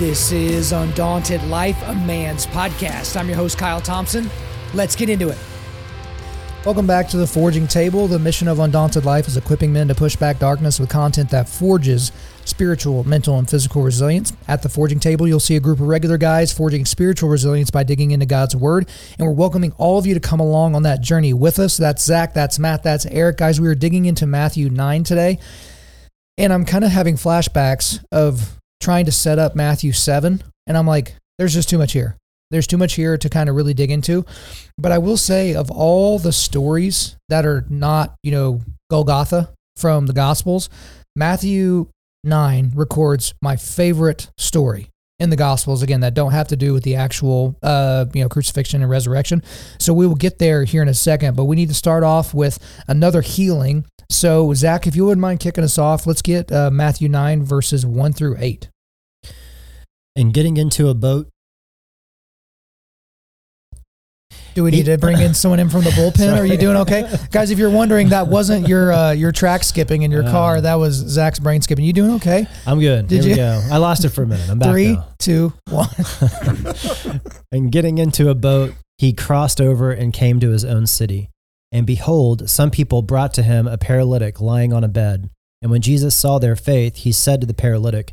This is Undaunted Life, a man's podcast. I'm your host, Kyle Thompson. Let's get into it. Welcome back to the Forging Table. The mission of Undaunted Life is equipping men to push back darkness with content that forges spiritual, mental, and physical resilience. At the Forging Table, you'll see a group of regular guys forging spiritual resilience by digging into God's Word. And we're welcoming all of you to come along on that journey with us. That's Zach, that's Matt, that's Eric. Guys, we are digging into Matthew 9 today. And I'm kind of having flashbacks of trying to set up Matthew 7. And I'm like, there's just too much here. There's too much here to kind of really dig into. But I will say, of all the stories that are not, you know, Golgotha from the Gospels, Matthew 9 records my favorite story in the Gospels, again, that don't have to do with the actual, uh, you know, crucifixion and resurrection. So we will get there here in a second, but we need to start off with another healing. So, Zach, if you wouldn't mind kicking us off, let's get uh, Matthew 9, verses 1 through 8. And getting into a boat Do we need to bring in someone in from the bullpen? Are you doing okay, guys? If you're wondering, that wasn't your uh, your track skipping in your Uh, car. That was Zach's brain skipping. You doing okay? I'm good. Did Here you- we go. I lost it for a minute. I'm back Three, now. two, one. And getting into a boat, he crossed over and came to his own city. And behold, some people brought to him a paralytic lying on a bed. And when Jesus saw their faith, he said to the paralytic,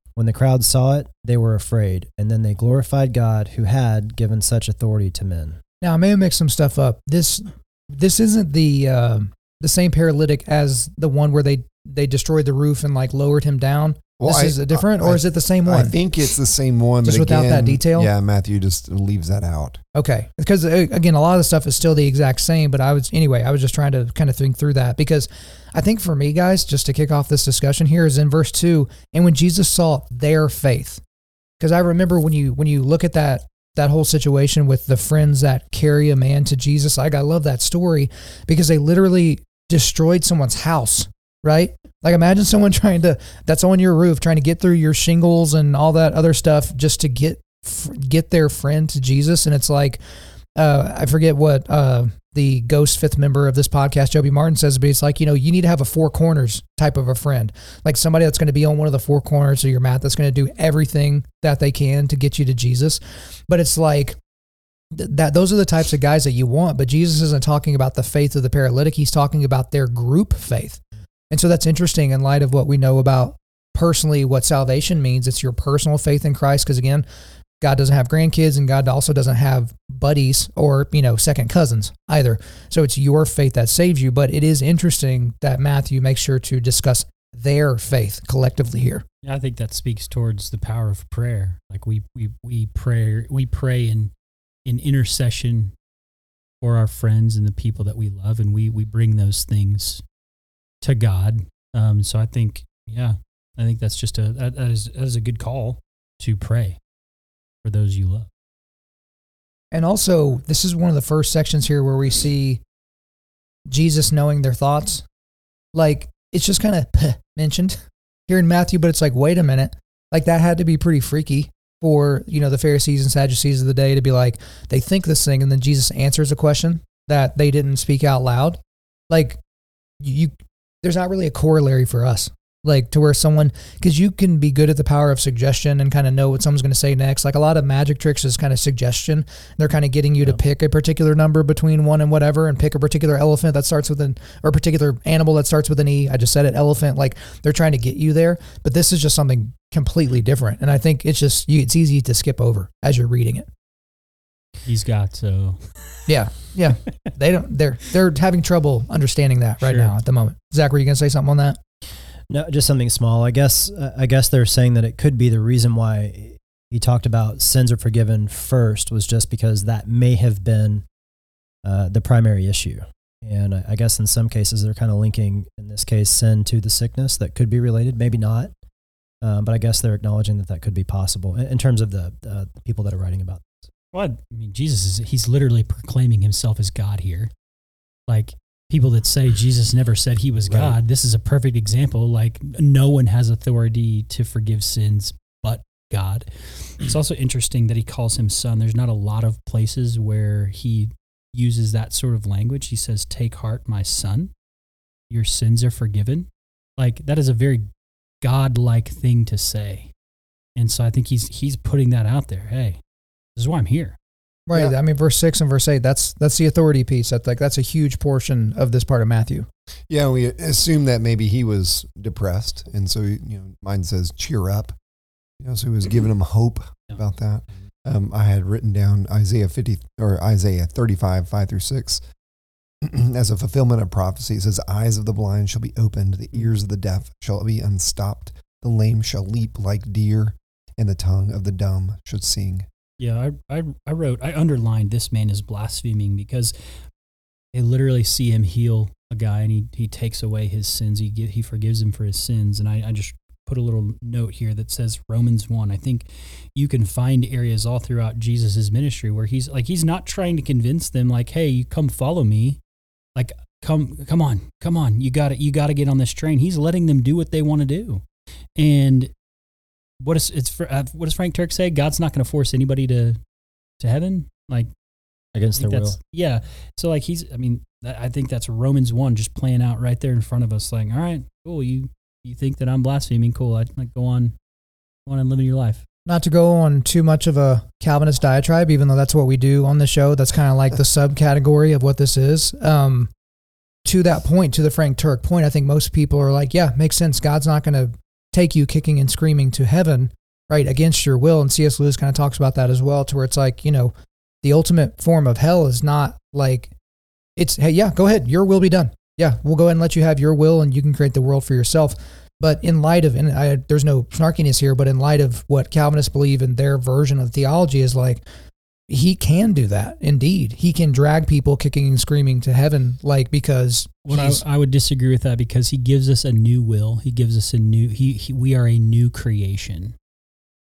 When the crowd saw it, they were afraid, and then they glorified God who had given such authority to men. Now I may have mixed some stuff up. This this isn't the uh, the same paralytic as the one where they they destroyed the roof and like lowered him down. Well, this I- is a different, I- or is it the same one? I think it's the same one, Just without that detail? Yeah, Matthew just leaves that out. Okay, because uh, again, a lot of the stuff is still the exact same. But I was anyway. I was just trying to kind of think through that because I think for me, guys, just to kick off this discussion here is in verse two, and when Jesus saw their faith, because I remember when you when you look at that that whole situation with the friends that carry a man to Jesus, like I love that story because they literally destroyed someone's house, right? Like imagine someone trying to that's on your roof trying to get through your shingles and all that other stuff just to get get their friend to Jesus. And it's like uh, I forget what uh, the ghost fifth member of this podcast, Joby Martin, says, but it's like, you know, you need to have a four corners type of a friend, like somebody that's going to be on one of the four corners of your mat that's going to do everything that they can to get you to Jesus. But it's like, th- that those are the types of guys that you want but jesus isn't talking about the faith of the paralytic. He's talking about their group faith and so that's interesting in light of what we know about personally what salvation means. It's your personal faith in christ because again god doesn't have grandkids and god also doesn't have buddies or you know second cousins either. So it's your faith that saves you but it is interesting that matthew makes sure to discuss their faith collectively here. I think that speaks towards the power of prayer. Like we we we pray we pray in in intercession for our friends and the people that we love, and we we bring those things to God. Um, so I think, yeah, I think that's just a that, that is that is a good call to pray for those you love. And also, this is one of the first sections here where we see Jesus knowing their thoughts. Like, it's just kind of mentioned here in Matthew, but it's like, wait a minute. Like, that had to be pretty freaky for, you know, the Pharisees and Sadducees of the day to be like, they think this thing, and then Jesus answers a question that they didn't speak out loud. Like, you, there's not really a corollary for us. Like to where someone because you can be good at the power of suggestion and kind of know what someone's going to say next. Like a lot of magic tricks is kind of suggestion. They're kind of getting you to pick a particular number between one and whatever and pick a particular elephant that starts with an or a particular animal that starts with an e. I just said it elephant. Like they're trying to get you there but this is just something completely different. And i think it's just you, it's easy to skip over as you're reading it He's got so yeah yeah they don't they're they're having trouble understanding that right Sure. now at the moment zach were you going to say something on that No, just something small. I guess uh, I guess they're saying that it could be the reason why he talked about sins are forgiven first was just because that may have been uh, the primary issue. And I, I guess in some cases they're kind of linking, in this case, sin to the sickness that could be related, maybe not. Um, but I guess they're acknowledging that that could be possible in, in terms of the, uh, the people that are writing about. Well, I mean, Jesus is, he's literally proclaiming himself as God here. Like people that say Jesus never said he was Right. God, this is a perfect example. Like no one has authority to forgive sins but God. It's also interesting that he calls him son. There's not a lot of places where he uses that sort of language. He says, Take heart, my son, your sins are forgiven. Like that is a very God-like thing to say. And so I think he's he's putting that out there. Hey, this is why I'm here. Right. Yeah. I mean, verse six and verse eight. That's that's the authority piece. That's like that's a huge portion of this part of Matthew. Yeah, we assume that maybe he was depressed, and so you know, mine says cheer up. You know, so he was giving him hope Yeah. about that. Um, I had written down Isaiah fifty or Isaiah thirty-five five through six as a fulfillment of prophecy. It says, "Eyes of the blind shall be opened, the ears of the deaf shall be unstopped, the lame shall leap like deer, and the tongue of the dumb should sing." Yeah, I, I, I wrote, I underlined this man is blaspheming because they literally see him heal a guy and he, he takes away his sins. He, he forgives him for his sins. And I, I just put a little note here that says Romans 1. I think you can find areas all throughout Jesus' ministry where he's like, he's not trying to convince them, like, hey, you come follow me. Like, come, come on, come on. You got to, you got to get on this train. He's letting them do what they want to do. And what is it's for, uh, what does Frank Turek say? God's not going to force anybody to to heaven. Like Against I think their will. that's- Yeah. So like he's I mean that, I think that's Romans one just playing out right there in front of us. Like all right, cool. You you think that I'm blaspheming? Cool. I like go on, go on and live your life. Not to go on too much of a Calvinist diatribe, even though that's what we do on the show. That's kind of like the subcategory of what this is. Um, to that point, to the Frank Turek point, I think most people are like, yeah, makes sense. God's not going to take you kicking and screaming to heaven, right, against your will. And C.S. Lewis kind of talks about that as well, to where it's like, you know, the ultimate form of hell is not like, it's, hey, yeah, go ahead. Your will be done. Yeah, we'll go ahead and let you have your will and you can create the world for yourself. But in light of, and I, there's no snarkiness here, but in light of what Calvinists believe in their version of theology is like, he can do that. Indeed, he can drag people kicking and screaming to heaven, like because What I, I would disagree with that because he gives us a new will. He gives us a new. He, he we are a new creation,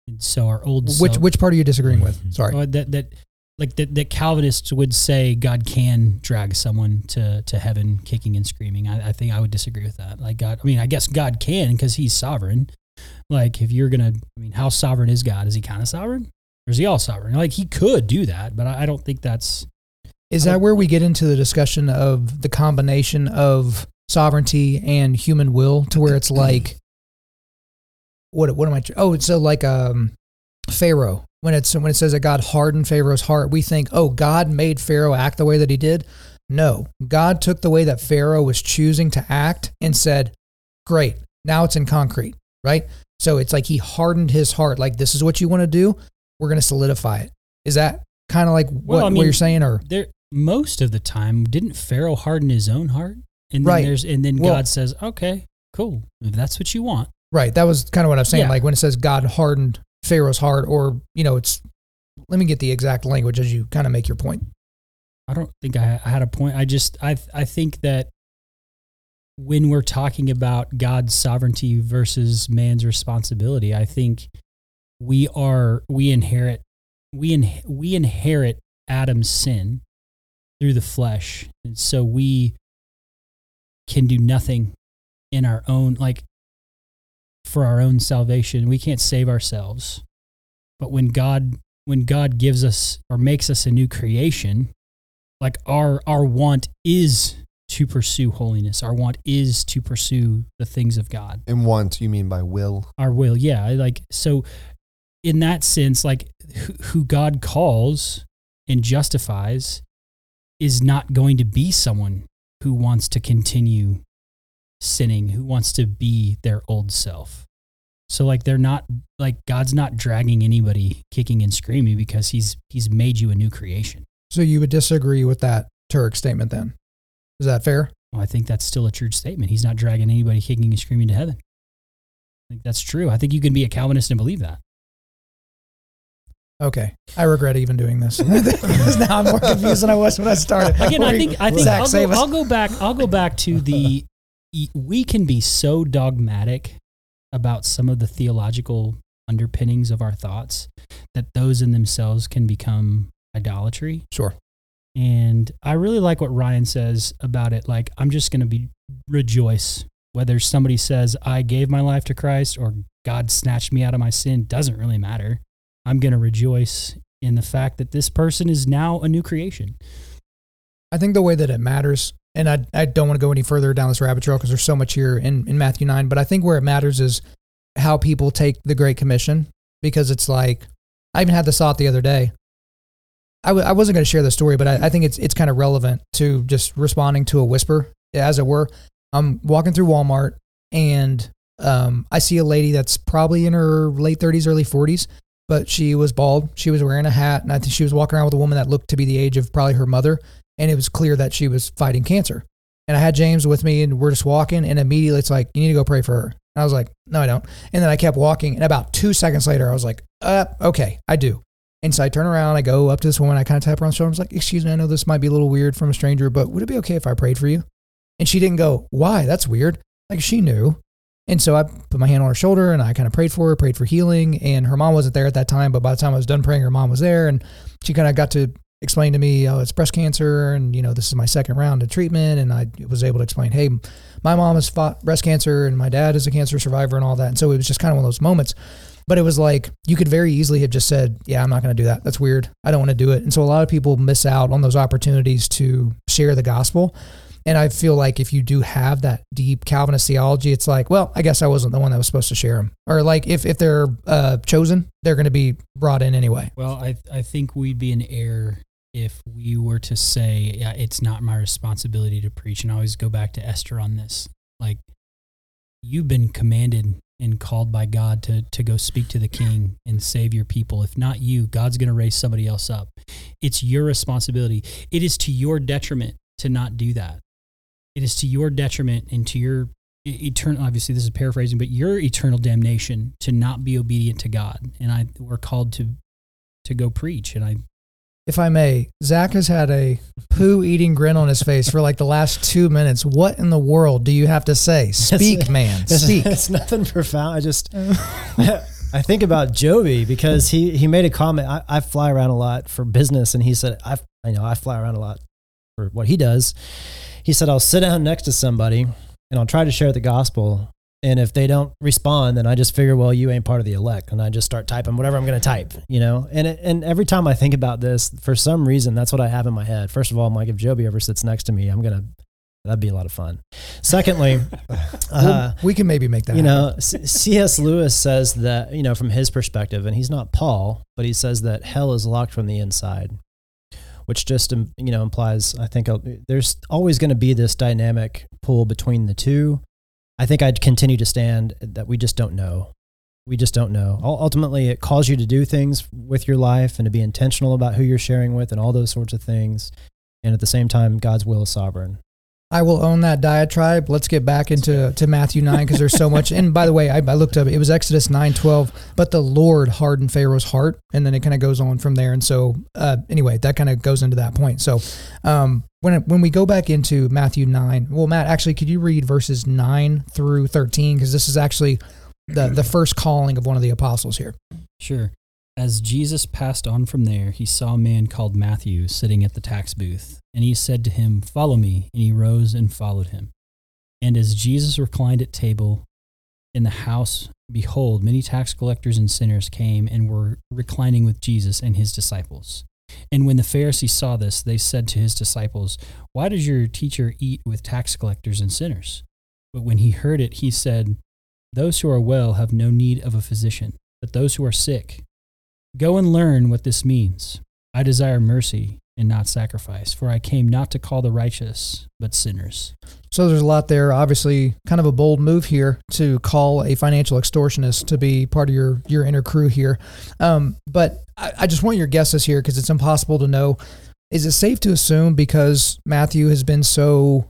and so our old which self, which part are you disagreeing with? Mm-hmm. Sorry. Oh, that that like that, that Calvinists would say God can drag someone to to heaven kicking and screaming. I, I think I would disagree with that. Like God, I mean, I guess God can because He's sovereign. Like if you're gonna, I mean, how sovereign is God? Is He kind of sovereign, or is He all sovereign? Like He could do that, but I, I don't think that's. Is that where we get into the discussion of the combination of sovereignty and human will to where it's like what what am I oh it's so like um Pharaoh when it's when it says that God hardened Pharaoh's heart we think oh God made Pharaoh act the way that he did no God took the way that Pharaoh was choosing to act and said great now it's in concrete right so it's like he hardened his heart like this is what you want to do we're going to solidify it is that kind of like what, Well, I what you're saying or There, most of the time, didn't Pharaoh harden his own heart? And then Right. there's, and then Well- God says, "Okay, cool. If that's what you want." Right. That was kind of what I'm saying. Yeah. Like when it says God hardened Pharaoh's heart, or, you know, it's, let me get the exact language as you kind of make your point. I don't think I, I had a point. I just I I think that when we're talking about God's sovereignty versus man's responsibility, I think we are we inherit we in, we inherit Adam's sin through the flesh, and so we can do nothing in our own like for our own salvation. We can't save ourselves, but when God when God gives us or makes us a new creation, like our our want is to pursue holiness. Our want is to pursue the things of god. And want you mean by will? our will yeah. Like so in that sense like who, god calls and justifies is not going to be someone who wants to continue sinning who wants to be their old self so like they're not like god's not dragging anybody kicking and screaming because he's he's made you a new creation So you would disagree with that Turek statement then? Is that fair? Well, I think that's still a true statement. He's not dragging anybody kicking and screaming to heaven. I think that's true. I think you can be a Calvinist and believe that. Okay. I regret even doing this because now I'm more confused than I was when I started. Again, I think I think Zach, I'll, go. I'll go back. I'll go back to the. We can be so dogmatic about some of the theological underpinnings of our thoughts, that those in themselves can become idolatry. Sure. And I really like what Ryan says about it. Like, I'm just going to be rejoice. Whether somebody says, I gave my life to Christ or God snatched me out of my sin, doesn't really matter. I'm going to rejoice in the fact that this person is now a new creation. I think the way that it matters, and I, I don't want to go any further down this rabbit trail because there's so much here in, in Matthew 9, but I think where it matters is how people take the Great Commission because it's like, I even had this thought the other day. I w- I wasn't going to share the story, but I, I think it's, it's kind of relevant to just responding to a whisper, as it were. I'm walking through Walmart and um, I see a lady that's probably in her late 30s, early 40s, but she was bald. She was wearing a hat, and I think she was walking around with a woman that looked to be the age of probably her mother. And it was clear that she was fighting cancer. And I had James with me, and we're just walking, and immediately it's like, you need to go pray for her. And I was like, no, I don't. And then I kept walking, and about two seconds later, I was like, uh, okay, I do. And so I turn around, I go up to this woman, I kind of tap her on the shoulder. I was like, excuse me, I know this might be a little weird from a stranger, but would it be okay if I prayed for you? And she didn't go, why? That's weird. Like she knew. And so I put my hand on her shoulder and I kind of prayed for her, prayed for healing. And her mom wasn't there at that time, but by the time I was done praying, her mom was there. And she kind of got to explain to me, oh, it's breast cancer. And, you know, this is my second round of treatment. And I was able to explain, hey, my mom has fought breast cancer and my dad is a cancer survivor and all that. And so it was just kind of one of those moments. But it was like you could very easily have just said, Yeah, I'm not going to do that. That's weird. I don't want to do it. And so a lot of people miss out on those opportunities to share the gospel. And I feel like if you do have that deep Calvinist theology, it's like, well, I guess I wasn't the one that was supposed to share them. Or like if, if they're uh, chosen, they're going to be brought in anyway. Well, I, I think we'd be in error if we were to say, yeah, it's not my responsibility to preach. And I always go back to Esther on this. Like, you've been commanded and called by God to, to go speak to the king and save your people. If not you, God's going to raise somebody else up. It's your responsibility. It is to your detriment to not do that. It is to your detriment and to your eternal obviously this is paraphrasing but your eternal damnation to not be obedient to god and i we're called to to go preach and i If I may, Zach has had a poo eating grin on his face for like the last two minutes. What in the world do you have to say? Speak, man. Speak. it's nothing profound. I just I think about Joby because he he made a comment. I, I fly around a lot for business, and he said I I know I fly around a lot for what he does. He said I'll sit down next to somebody and I'll try to share the gospel. And if they don't respond, then I just figure, well, you ain't part of the elect, and I just start typing whatever I'm going to type, you know. And it, and every time I think about this, for some reason, that's what I have in my head. First of all, I'm like, if Joby ever sits next to me, I'm gonna that'd be a lot of fun. Secondly, uh, we can maybe make that. you know, C.S. Lewis says that, you know, from his perspective, and he's not Paul, but he says that hell is locked from the inside, which just, um, you know, implies, I think uh, there's always going to be this dynamic pull between the two. I think I'd continue to stand that we just don't know. We just don't know. Ultimately, it calls you to do things with your life and to be intentional about who you're sharing with and all those sorts of things. And at the same time, God's will is sovereign. I will own that diatribe. Let's get back into to Matthew 9 because there's so much. And by the way, I, I looked up, it was Exodus 9 12, but the Lord hardened Pharaoh's heart. And then it kind of goes on from there. And so, uh, anyway, that kind of goes into that point. So, um, when, when we go back into Matthew 9, well, Matt, actually, could you read verses 9 through 13? Because this is actually the, the first calling of one of the apostles here. Sure. As Jesus passed on from there, he saw a man called Matthew sitting at the tax booth, and he said to him, Follow me. And he rose and followed him. And as Jesus reclined at table in the house, behold, many tax collectors and sinners came and were reclining with Jesus and his disciples. And when the Pharisees saw this, they said to his disciples, Why does your teacher eat with tax collectors and sinners? But when he heard it, he said, Those who are well have no need of a physician, but those who are sick. Go and learn what this means. I desire mercy and not sacrifice, for I came not to call the righteous, but sinners. So there's a lot there. Obviously, kind of a bold move here to call a financial extortionist to be part of your your inner crew here. Um, but I, I just want your guesses here because it's impossible to know. Is it safe to assume because Matthew has been so,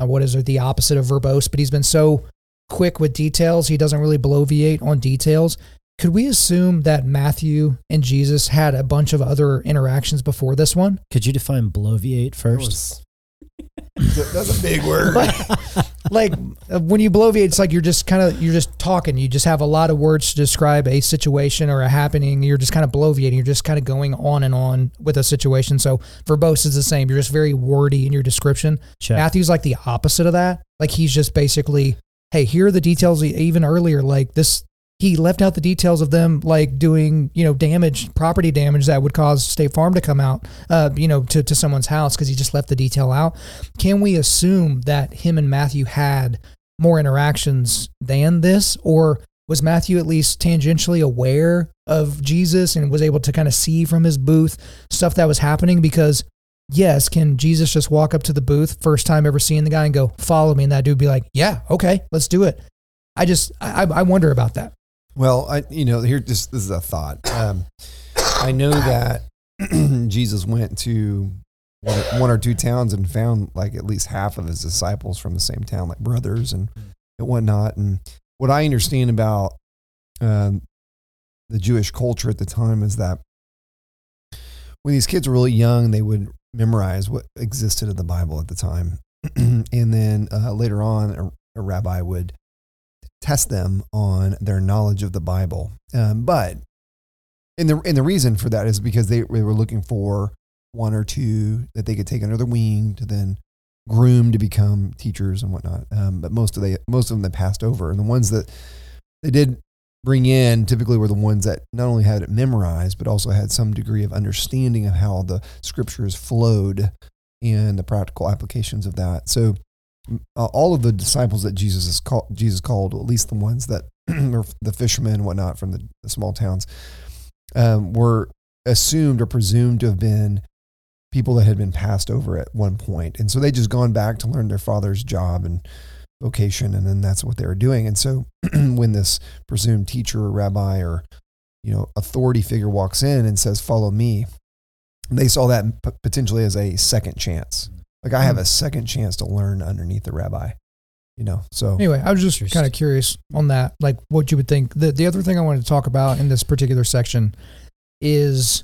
uh, what is it, the opposite of verbose, but he's been so quick with details, he doesn't really bloviate on details. Could we assume that Matthew and Jesus had a bunch of other interactions before this one? Could you define bloviate That first? was- that's a big word. like uh, when you bloviate, it's like you're just kind of you're just talking. You just have a lot of words to describe a situation or a happening. You're just kind of bloviating. You're just kind of going on and on with a situation. So verbose is the same. You're just very wordy in your description. Check. Matthew's like the opposite of that. Like he's just basically, hey, here are the details. e- Even earlier, like this, he left out the details of them like doing, you know, damage, property damage that would cause State Farm to come out, uh, you know, to, to someone's house because he just left the detail out. Can we assume that him and Matthew had more interactions than this, or was Matthew at least tangentially aware of Jesus and was able to kind of see from his booth stuff that was happening? Because yes, can Jesus just walk up to the booth first time ever seeing the guy and go, follow me? And that dude be like, yeah, okay, let's do it. I just, I, I wonder about that. Well, I you know here just this is a thought. Um, I know that Jesus went to one, or two towns and found like at least half of his disciples from the same town, like brothers and and whatnot. And what I understand about um, the Jewish culture at the time is that when these kids were really young, they would memorize what existed in the Bible at the time, and then uh, later on, a, a rabbi would test them on their knowledge of the Bible. Um, but and the and the reason for that is because they, they were looking for one or two that they could take under their wing to then groom to become teachers and whatnot. Um, but most of they most of them they passed over, and the ones that they did bring in typically were the ones that not only had it memorized but also had some degree of understanding of how the scriptures flowed and the practical applications of that. So uh, all of the disciples that Jesus is called, Jesus called, at least the ones that were the fishermen and whatnot from the, the small towns, um, were assumed or presumed to have been people that had been passed over at one point, and so they just gone back to learn their father's job and vocation, and then that's what they were doing. And so when this presumed teacher or rabbi or you know authority figure walks in and says, "Follow me," they saw that potentially as a second chance. Like I have hmm. a second chance to learn underneath the rabbi, you know. So Anyway, I was just kind of curious on that, like what you would think. The the other thing I wanted to talk about in this particular section is,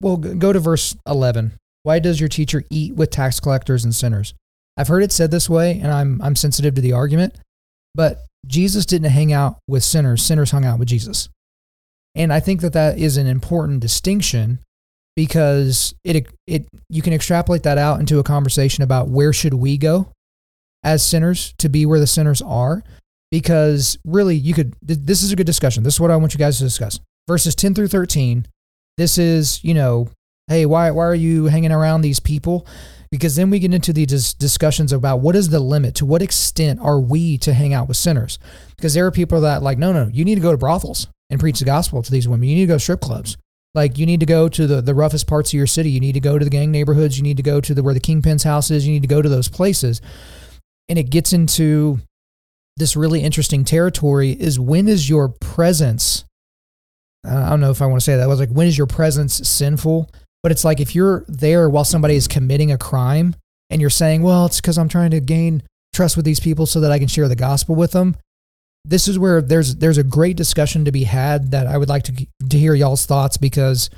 well, go to verse eleven. Why does your teacher eat with tax collectors and sinners? I've heard it said this way, and I'm I'm sensitive to the argument, but Jesus didn't hang out with sinners; sinners hung out with Jesus, and I think that that is an important distinction because it it you can extrapolate that out into a conversation about where should we go as sinners to be where the sinners are because really you could this is a good discussion. This is what i want you guys to discuss. Verses 10 through 13 this is you know hey why why are you hanging around these people? Because then we get into the dis- discussions about what is the limit? To what extent are we to hang out with sinners? Because there are people that like no no you need to go to brothels and preach the gospel to these women. You need to go to strip clubs like you need to go to the, the roughest parts of your city you need to go to the gang neighborhoods you need to go to the where the kingpin's house is you need to go to those places and it gets into this really interesting territory is when is your presence I don't know if I want to say that. I was like, when is your presence sinful? But it's like if you're there while somebody is committing a crime and you're saying, well, it's because I'm trying to gain trust with these people so that I can share the gospel with them. This is where there's there's a great discussion to be had that I would like to to hear y'all's thoughts because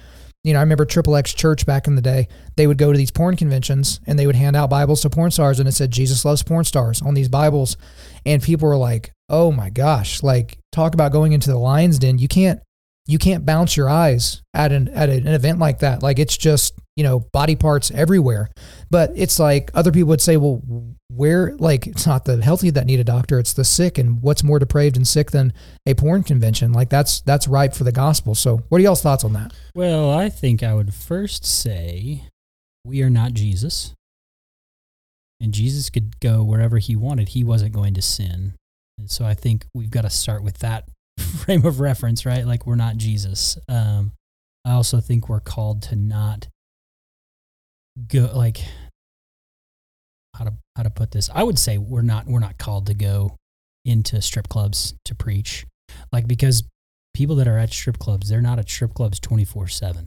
you know I remember Triple X Church back in the day they would go to these porn conventions and they would hand out Bibles to porn stars and it said Jesus loves porn stars on these Bibles and people were like oh my gosh like talk about going into the lion's den you can't you can't bounce your eyes at an at an event like that. Like it's just you know body parts everywhere. But it's like other people would say, well, where like it's not the healthy that need a doctor, it's the sick. And what's more depraved and sick than a porn convention? Like that's that's ripe for the gospel. So what are y'all's thoughts on that? Well, I think I would first say we are not Jesus. And Jesus could go wherever he wanted. He wasn't going to sin. And so I think we've got to start with that frame of reference, right? Like we're not Jesus. Um, I also think we're called to not go like how to put this. I would say we're not we're not called to go into strip clubs to preach. Like because people that are at strip clubs, they're not at strip clubs 24/7.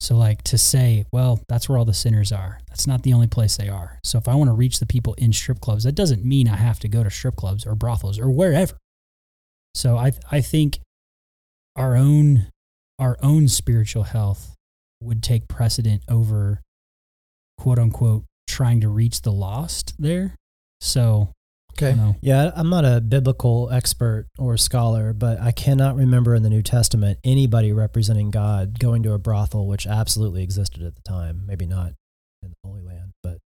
So like to say, well, that's where all the sinners are. That's not the only place they are. So if I want to reach the people in strip clubs, that doesn't mean I have to go to strip clubs or brothels or wherever. So I I think our own our own spiritual health would take precedent over quote unquote trying to reach the lost there. So I Okay. don't know. Yeah, I'm not a biblical expert or scholar, but I cannot remember in the New Testament anybody representing God going to a brothel, which absolutely existed at the time. Maybe not in the Holy Land, but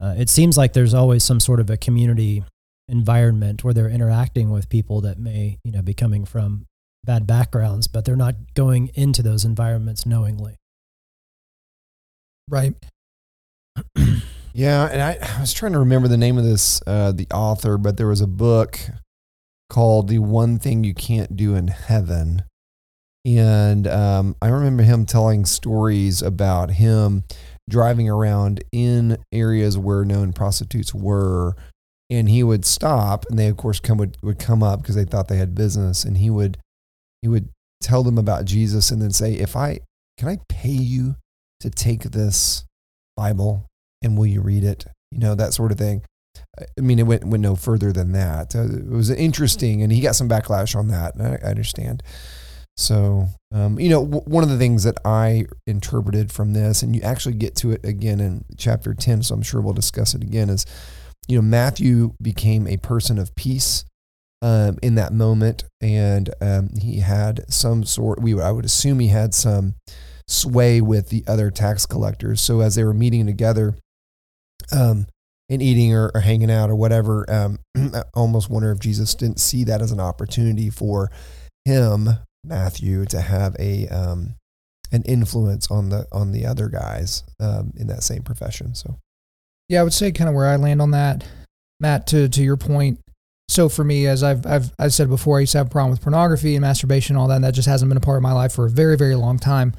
uh, it seems like there's always some sort of a community environment where they're interacting with people that may, you know, be coming from bad backgrounds, but they're not going into those environments knowingly. Right. Yeah, and I, I was trying to remember the name of this, uh, the author, but there was a book called "The One Thing You Can't Do in Heaven," and um, I remember him telling stories about him driving around in areas where known prostitutes were, and he would stop, and they of course come would, would come up because they thought they had business, and he would he would tell them about Jesus, and then say, "If I can I pay you to take this Bible and will you read it? You know, that sort of thing. I mean, it went, went no further than that. Uh, it was interesting, and he got some backlash on that. I, I understand. So, um, you know, w- one of the things that I interpreted from this, and you actually get to it again in chapter 10, so I'm sure we'll discuss it again, is, you know, Matthew became a person of peace um, in that moment, and um, he had some sort, we I would assume he had some sway with the other tax collectors. So as they were meeting together, um, and eating or, or hanging out or whatever, um, I almost wonder if Jesus didn't see that as an opportunity for him, Matthew, to have a um, an influence on the on the other guys um, in that same profession. So Yeah, I would say kind of where I land on that, Matt. To to your point, so for me, as I've I've I said before, I used to have a problem with pornography and masturbation, and all that. And that just hasn't been a part of my life for a very very long time.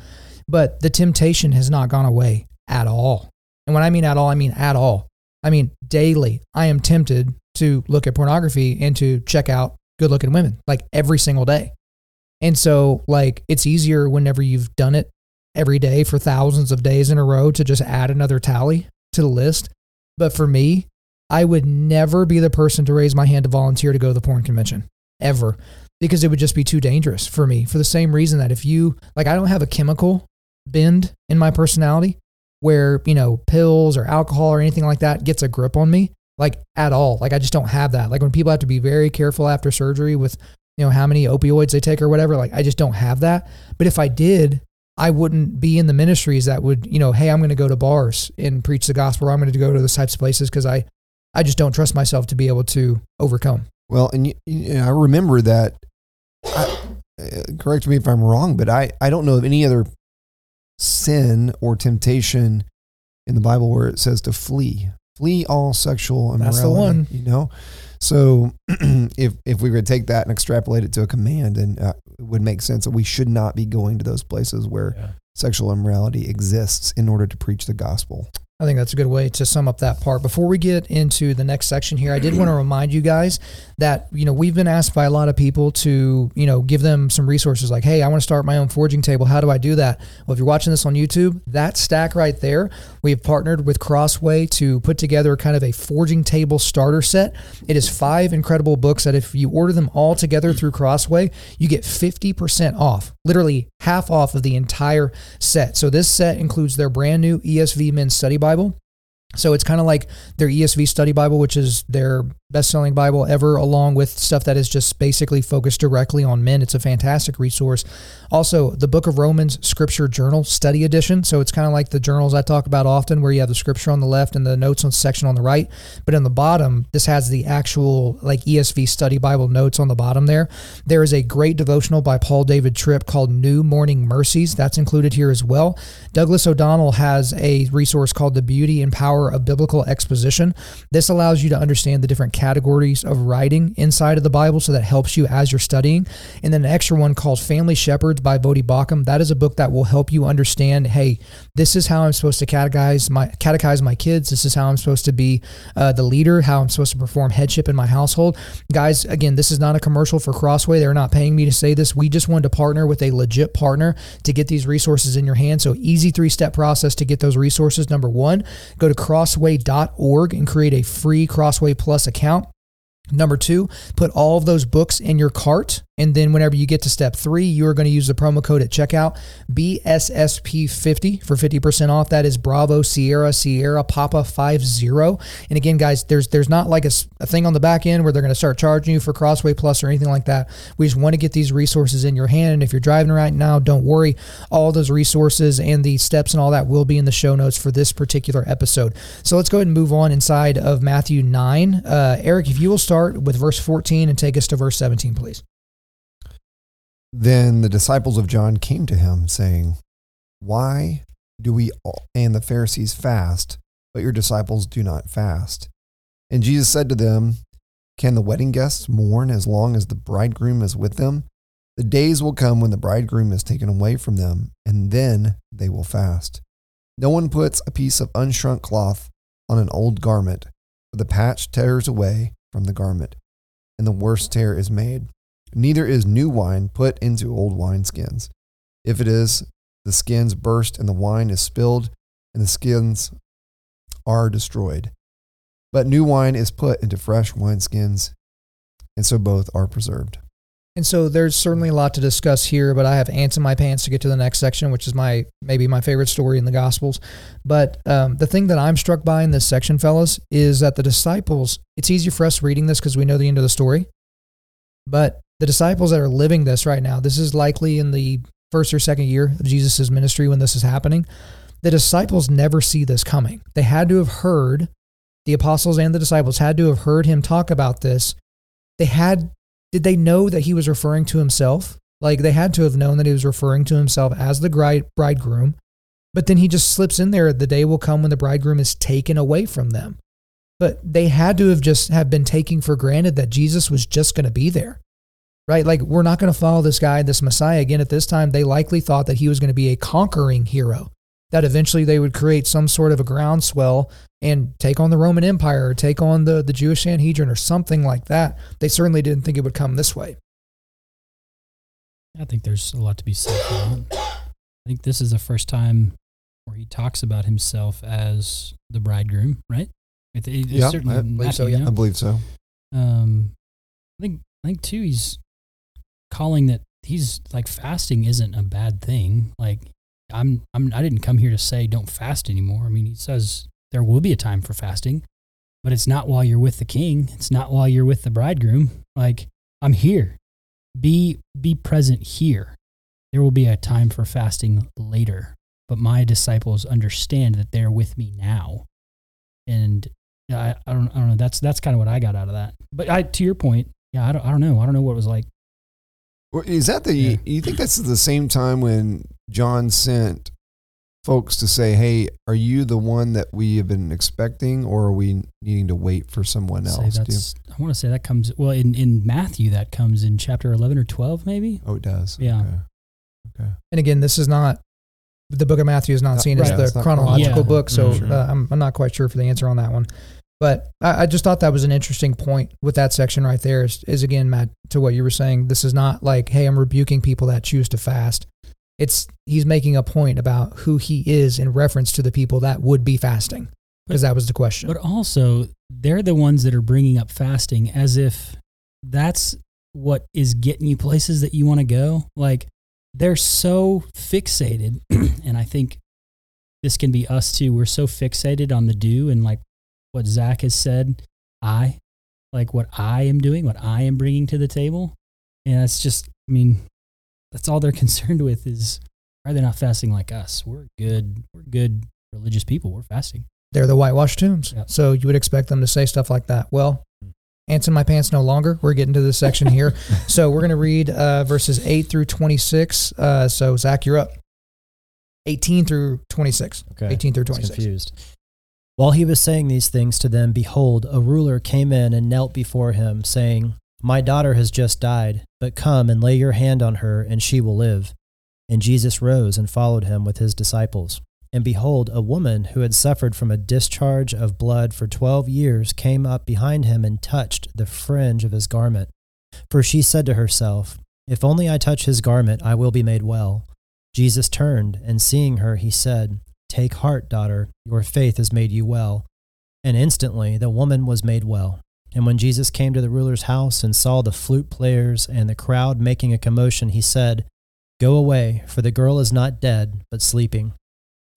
But the temptation has not gone away at all. And when I mean at all, I mean at all. I mean daily. I am tempted to look at pornography and to check out good looking women like every single day. And so like it's easier whenever you've done it every day for thousands of days in a row to just add another tally to the list. But for me, I would never be the person to raise my hand to volunteer to go to the porn convention ever because it would just be too dangerous for me for the same reason that if you like I don't have a chemical bend in my personality where, you know, pills or alcohol or anything like that gets a grip on me like at all. Like I just don't have that. Like when people have to be very careful after surgery with, you know, how many opioids they take or whatever, like I just don't have that. But if I did, I wouldn't be in the ministries that would, you know, hey, I'm going to go to bars and preach the gospel. Or I'm going to go to those types of places because I, I just don't trust myself to be able to overcome. well, and you, you know, I remember that. I, uh, correct me if I'm wrong, but I I don't know of any other sin or temptation in the Bible where it says to flee. Flee all sexual immorality. That's the one. You know, so if if we were to take that and extrapolate it to a command, and uh, it would make sense that we should not be going to those places where Yeah. sexual immorality exists in order to preach the gospel. I think that's a good way to sum up that part. Before we get into the next section here, I did want to remind you guys that, you know, we've been asked by a lot of people to, you know, give them some resources like, hey, I want to start my own forging table. How do I do that? Well, if you're watching this on YouTube, that stack right there, we have partnered with Crossway to put together kind of a forging table starter set. It is five incredible books that if you order them all together through Crossway, you get 50% off, literally half off of the entire set. So this set includes their brand new ESV Men's Study Bible. So it's kind of like their ESV Study Bible, which is their best-selling Bible ever, along with stuff that is just basically focused directly on men. It's a fantastic resource. Also, the Book of Romans Scripture Journal Study Edition. So it's kind of like the journals I talk about often, where you have the scripture on the left and the notes on section on the right. But in the bottom, this has the actual like ESV Study Bible notes on the bottom there. There is a great devotional by Paul David Tripp called New Morning Mercies. That's included here as well. Douglas O'Donnell has a resource called The Beauty and Power of Biblical Exposition. This allows you to understand the different categories of writing inside of the Bible, so that helps you as you're studying. And then an extra one called Family Shepherds by Voddie Baucham. That is a book that will help you understand, hey, this is how I'm supposed to catechize my catechize my kids. This is how I'm supposed to be uh, the leader, how I'm supposed to perform headship in my household. Guys, again, this is not a commercial for Crossway. They're not paying me to say this. We just wanted to partner with a legit partner to get these resources in your hand. So easy three-step process to get those resources. Number one, go to crossway.org and create a free Crossway Plus account. Number two, put all of those books in your cart And then whenever you get to step three, you are going to use the promo code at checkout BSSP50 for 50% off. That is Bravo Sierra Sierra Papa 50. And again, guys, there's there's not like a thing on the back end where they're going to start charging you for Crossway Plus or anything like that. We just want to get these resources in your hand. And if you're driving right now, don't worry. All those resources and the steps and all that will be in the show notes for this particular episode. So let's go ahead and move on inside of Matthew 9. Uh, Eric, if you will start with verse 14 and take us to verse 17, please. Then the disciples of John came to him, saying, Why do we all, and the Pharisees fast, but your disciples do not fast? And Jesus said to them, Can the wedding guests mourn as long as the bridegroom is with them? The days will come when the bridegroom is taken away from them, and then they will fast. No one puts a piece of unshrunk cloth on an old garment, for the patch tears away from the garment, and the worst tear is made. Neither is new wine put into old wineskins. If it is, the skins burst and the wine is spilled, and the skins are destroyed. But new wine is put into fresh wineskins, and so both are preserved. And so there's certainly a lot to discuss here, but I have ants in my pants to get to the next section, which is my maybe my favorite story in the Gospels. But um, the thing that I'm struck by in this section, fellas, is that the disciples. It's easy for us reading this because we know the end of the story, but the disciples that are living this right now, this is likely in the first or second year of Jesus' ministry when this is happening. The disciples never see this coming. They had to have heard, the apostles and the disciples had to have heard him talk about this. They had did they know that he was referring to himself? Like they had to have known that he was referring to himself as the bride, bridegroom, but then he just slips in there. The day will come when the bridegroom is taken away from them. But they had to have just have been taking for granted that Jesus was just going to be there, right? Like we're not going to follow this guy, this Messiah again. At this time, they likely thought that he was going to be a conquering hero. That eventually they would create some sort of a groundswell and take on the Roman Empire or take on the, the Jewish Sanhedrin or something like that. They certainly didn't think it would come this way. I think there's a lot to be said for that. I think this is the first time where he talks about himself as the bridegroom, right? It, it, Yeah, certainly I in believe so, Matthew, yeah. I believe so. Um, I think I think too. He's calling that he's like fasting isn't a bad thing. Like I'm I'm I didn't come here to say don't fast anymore. I mean, he says there will be a time for fasting, but it's not while you're with the king. It's not while you're with the bridegroom. Like I'm here. Be be present here. There will be a time for fasting later, but my disciples understand that they're with me now. And I, I don't I don't know. That's that's kind of what I got out of that. But I to your point, yeah, I don't I don't know. I don't know what it was like. Well, Is that the? Yeah. You think that's the same time when John sent folks to say, "Hey, are you the one that we have been expecting, or are we needing to wait for someone else?" Do you- that's I want to say that comes well in in Matthew that comes in chapter 11 or 12 maybe. oh, it does. Yeah. Okay. Okay. And again, this is not the book of Matthew is not Not- seen right, as it's the not chronological chronological. book, so Mhm. uh, I'm, I'm not quite sure for the answer on that one. But I, I just thought that was an interesting point with that section right there. Is, is again, Matt, to what you were saying. This is not like, hey, I'm rebuking people that choose to fast. It's he's making a point about who he is in reference to the people that would be fasting, because that was the question. But also, they're the ones that are bringing up fasting as if that's what is getting you places that you want to go. Like they're so fixated, and I think this can be us too. We're so fixated on the do and like what Zach has said. I like what I am doing, what I am bringing to the table, and that's just. I mean, that's all they're concerned with is are they not fasting like us? We're good. We're good religious people. We're fasting. They're the whitewashed tombs. Yep. So you would expect them to say stuff like that. Well, ants in my pants no longer. We're getting to this section here. so we're going to read uh, verses 8 through 26. Uh, so, Zach, you're up. 18 through 26. Okay. 18 through I was 26. confused. While he was saying these things to them, behold, a ruler came in and knelt before him, saying, My daughter has just died, but come and lay your hand on her, and she will live. And Jesus rose and followed him with his disciples. And behold, a woman who had suffered from a discharge of blood for twelve years came up behind him and touched the fringe of his garment. For she said to herself, If only I touch his garment, I will be made well. Jesus turned, and seeing her, he said, Take heart, daughter, your faith has made you well. And instantly the woman was made well. And when Jesus came to the ruler's house and saw the flute players and the crowd making a commotion, he said, Go away, for the girl is not dead, but sleeping.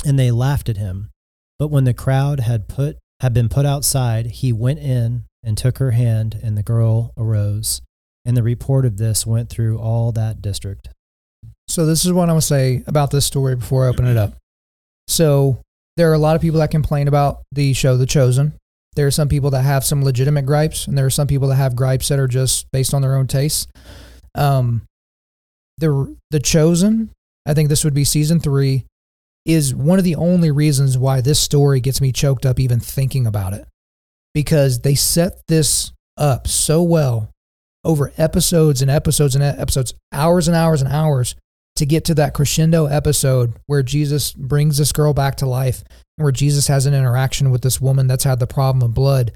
And they laughed at him. But when the crowd had put had been put outside, he went in and took her hand, and the girl arose. And the report of this went through all that district. So this is what I'm gonna say about this story before I open it up. So there are a lot of people that complain about the show The Chosen. There are some people that have some legitimate gripes, and there are some people that have gripes that are just based on their own tastes. Um, the The Chosen, I think this would be season three, is one of the only reasons why this story gets me choked up even thinking about it, because they set this up so well over episodes and episodes and episodes, hours and hours and hours to get to that crescendo episode where Jesus brings this girl back to life where Jesus has an interaction with this woman that's had the problem of blood.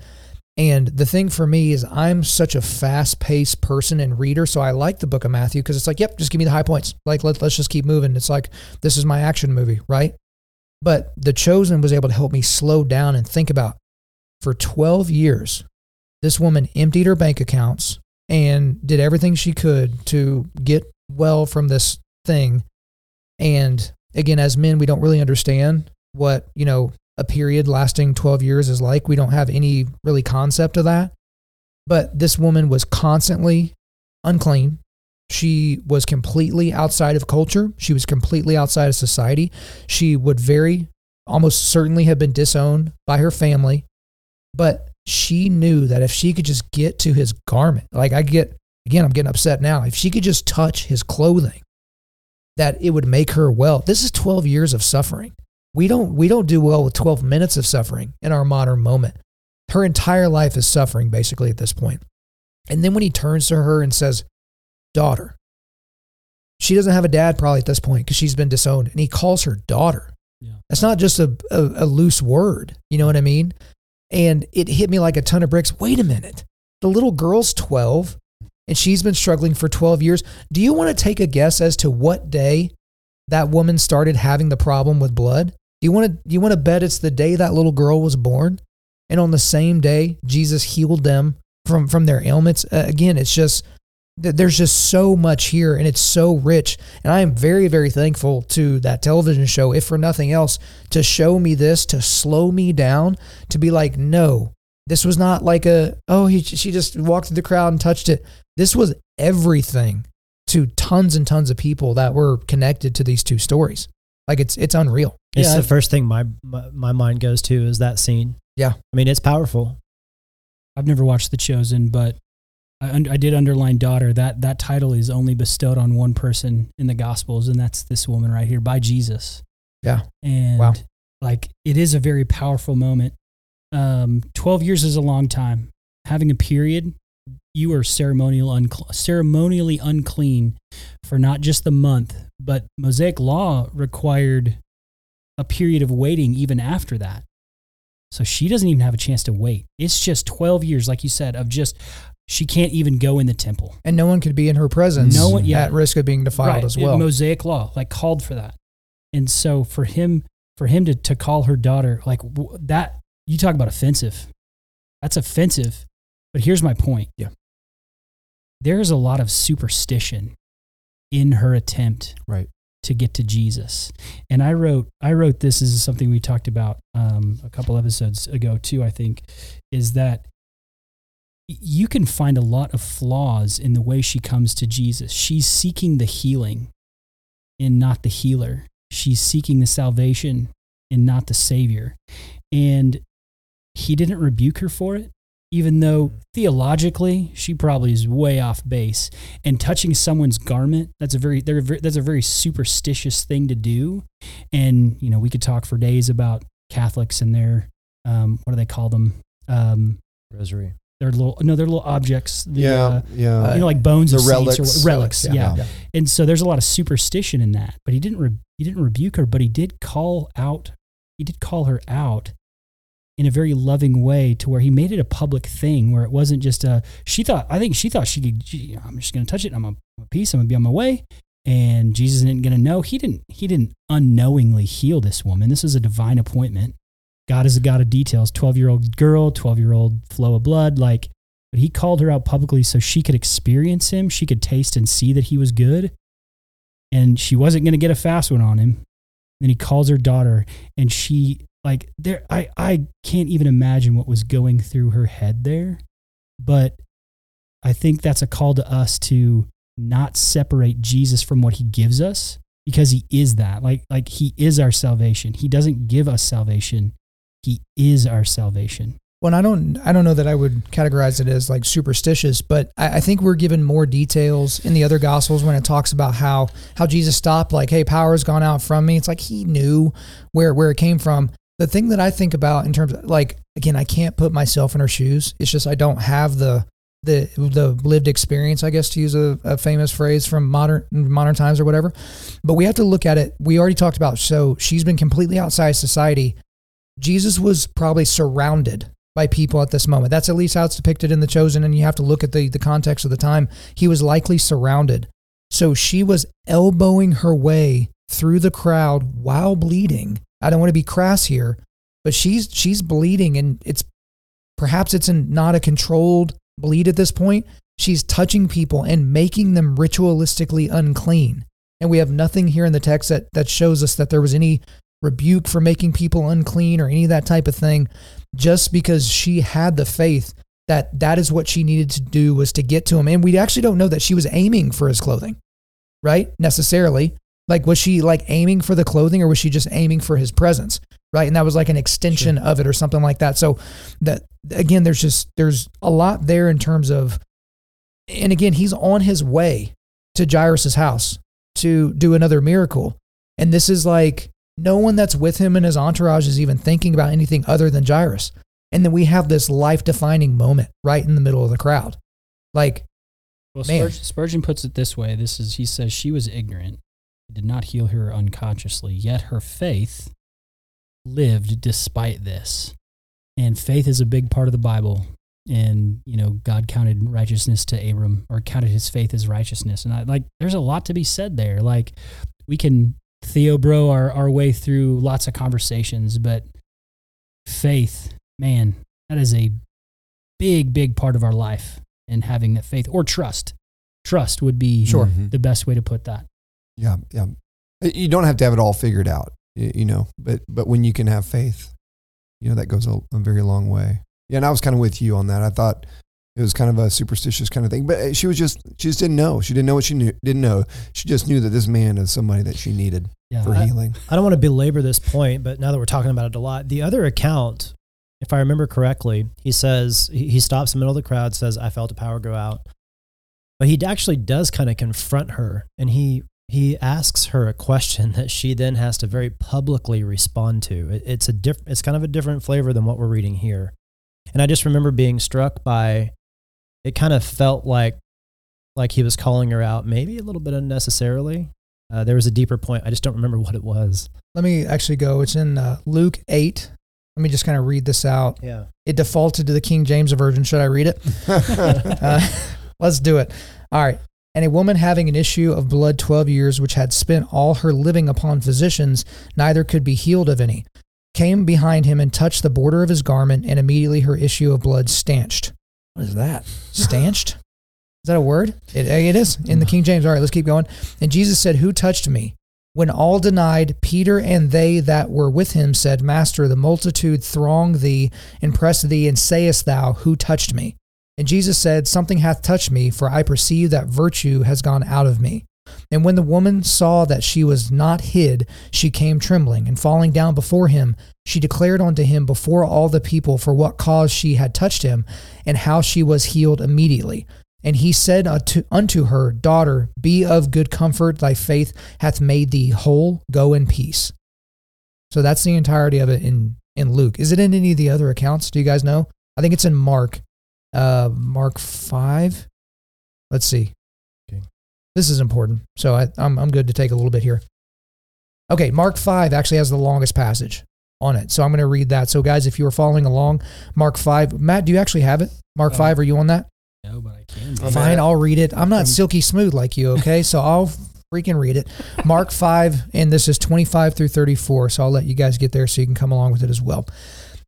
And the thing for me is I'm such a fast-paced person and reader, so I like the book of Matthew because it's like, yep, just give me the high points. Like let, let's just keep moving. It's like this is my action movie, right? But The Chosen was able to help me slow down and think about for 12 years, this woman emptied her bank accounts and did everything she could to get well from this thing. And again, as men, we don't really understand what, you know, a period lasting 12 years is like. We don't have any really concept of that. But this woman was constantly unclean. She was completely outside of culture. She was completely outside of society. She would very almost certainly have been disowned by her family. But she knew that if she could just get to his garment, like I get, again, I'm getting upset now. If she could just touch his clothing, that it would make her well. This is 12 years of suffering. We don't we don't do well with 12 minutes of suffering in our modern moment. Her entire life is suffering basically at this point. And then when he turns to her and says, "Daughter." She doesn't have a dad probably at this point because she's been disowned and he calls her daughter. Yeah. That's not just a, a, a loose word. You know what I mean? And it hit me like a ton of bricks. Wait a minute. The little girl's 12 and she's been struggling for 12 years. Do you want to take a guess as to what day that woman started having the problem with blood? You want to you want to bet it's the day that little girl was born? And on the same day Jesus healed them from from their ailments. Uh, again, it's just there's just so much here and it's so rich and i am very very thankful to that television show if for nothing else to show me this to slow me down to be like no this was not like a oh he, she just walked through the crowd and touched it this was everything to tons and tons of people that were connected to these two stories. Like it's it's unreal. It's Yeah, the I've- first thing my, my my mind goes to is that scene. Yeah. I mean, it's powerful. I've never watched The Chosen, but I, I did underline daughter. That that title is only bestowed on one person in the Gospels, and that's this woman right here by Jesus. Yeah. And Wow. like it is a very powerful moment. Um, Twelve years is a long time. Having a period, you are ceremonial uncle ceremonially unclean for not just the month, but Mosaic law required a period of waiting even after that. So she doesn't even have a chance to wait. It's just 12 years, like you said, of just, she can't even go in the temple. And no one could be in her presence No one- yeah. at risk of being defiled Right. as well. Mosaic law, like called for that. And so for him, for him to, to call her daughter, like w- that, you talk about offensive. That's offensive. But here's my point. Yeah. There's a lot of superstition in her attempt Right. to get to Jesus. And I wrote I wrote this as something we talked about um, a couple episodes ago too. I think is that you can find a lot of flaws in the way she comes to Jesus. She's seeking the healing and not the healer. She's seeking the salvation and not the savior. And he didn't rebuke her for it, even though theologically she probably is way off base. And touching someone's garment, that's a very, they're, that's a very superstitious thing to do. And, you know, we could talk for days about Catholics and their, um, what do they call them? Um, Rosary. they're little, no, they're little objects. The, yeah, uh, yeah. you know, like bones the of saints or relics. what- relics. Yeah. yeah. And so there's a lot of superstition in that. But he didn't re- he didn't rebuke her, but he did call out he did call her out in a very loving way to where he made it a public thing where it wasn't just a she thought I think she thought she could she, I'm just going to touch it I'm a, a piece I'm going to be on my way and Jesus isn't going to know. He didn't he didn't unknowingly heal this woman. This is a divine appointment. God is a God of details. 12-year-old girl, 12-year-old flow of blood like but he called her out publicly so she could experience him, she could taste and see that he was good. And she wasn't going to get a fast one on him. Then he calls her daughter, and she like there. I I can't even imagine what was going through her head there, but I think that's a call to us to not separate Jesus from what he gives us because he is that. Like like he is our salvation. He doesn't give us salvation. He is our salvation. Well, I don't, I don't know that I would categorize it as like superstitious, but I, I, think we're given more details in the other gospels when it talks about how how Jesus stopped, like, "Hey, power has gone out from me." It's like he knew where where it came from. The thing that I think about in terms of like, again, I can't put myself in her shoes. It's just I don't have the the the lived experience, I guess, to use a, a famous phrase from modern modern times or whatever. But we have to look at it. We already talked about. So she's been completely outside society. Jesus was probably surrounded by people at this moment. That's at least how it's depicted in The Chosen, and you have to look at the, the context of the time. He was likely surrounded. So she was elbowing her way through the crowd while bleeding. I don't want to be crass here, but she's she's bleeding and it's perhaps it's in not a controlled bleed at this point. She's touching people and making them ritualistically unclean. And we have nothing here in the text that, that shows us that there was any rebuke for making people unclean or any of that type of thing just because she had the faith that that is what she needed to do was to get to him and we actually don't know that she was aiming for his clothing right necessarily like was she like aiming for the clothing or was she just aiming for his presence right and that was like an extension sure. of it or something like that so that again there's just there's a lot there in terms of and again he's on his way to jairus's house to do another miracle and this is like no one that's with him and his entourage is even thinking about anything other than Jairus. And then we have this life defining moment right in the middle of the crowd. Like, well, Spurgeon, Spurgeon puts it this way this is, he says, she was ignorant. He did not heal her unconsciously, yet her faith lived despite this. And faith is a big part of the Bible. And, you know, God counted righteousness to Abram or counted his faith as righteousness. And I like, there's a lot to be said there. Like, we can Theo Bro our, our way through lots of conversations, but faith, man, that is a big, big part of our life and having that faith or trust. Trust would be sure the best way to put that. Yeah, yeah. You don't have to have it all figured out, you know, but but when you can have faith, you know, that goes a, a very long way. Yeah, and I was kind of with you on that. I thought it was kind of a superstitious kind of thing. But uh, she was just she just didn't know. She didn't know what she knew, didn't know. She just knew that this man is somebody that she needed yeah, for I, healing. I don't want to belabor this point, but now that we're talking about it a lot, the other account, if I remember correctly, he says he stops in the middle of the crowd, says, "I felt a power go out," but he actually does kind of confront her, and he he asks her a question that she then has to very publicly respond to. It, it's a diff, it's kind of a different flavor than what we're reading here. And I just remember being struck by it kind of felt like like he was calling her out, maybe a little bit unnecessarily. Uh, there was a deeper point. I just don't remember what it was. Let me actually go. It's in uh, Luke 8. Let me just kind of read this out. Yeah. It defaulted to the King James Version. Should I read it? uh, let's do it. All right. And a woman having an issue of blood 12 years, which had spent all her living upon physicians, neither could be healed of any, came behind him and touched the border of his garment, and immediately her issue of blood stanched. What is that? Stanched? Is that a word? It, it is in the King James. All right, let's keep going. And Jesus said, Who touched me? When all denied, Peter and they that were with him said, Master, the multitude throng thee and press thee, and sayest thou, Who touched me? And Jesus said, Something hath touched me, for I perceive that virtue has gone out of me. And when the woman saw that she was not hid, she came trembling, and falling down before him, she declared unto him before all the people for what cause she had touched him, and how she was healed immediately. And he said unto, her, Daughter, be of good comfort, thy faith hath made thee whole, go in peace. So that's the entirety of it in, in Luke. Is it in any of the other accounts? Do you guys know? I think it's in Mark, uh, Mark 5. Let's see. Okay. This is important. So I, I'm, I'm good to take a little bit here. Okay, Mark 5 actually has the longest passage on it. So I'm going to read that. So, guys, if you were following along, Mark 5, Matt, do you actually have it? Mark 5, are you on that? No, but I can. Fine, I'll read it. I'm not silky smooth like you, okay? so I'll freaking read it. Mark 5, and this is 25 through 34. So I'll let you guys get there so you can come along with it as well.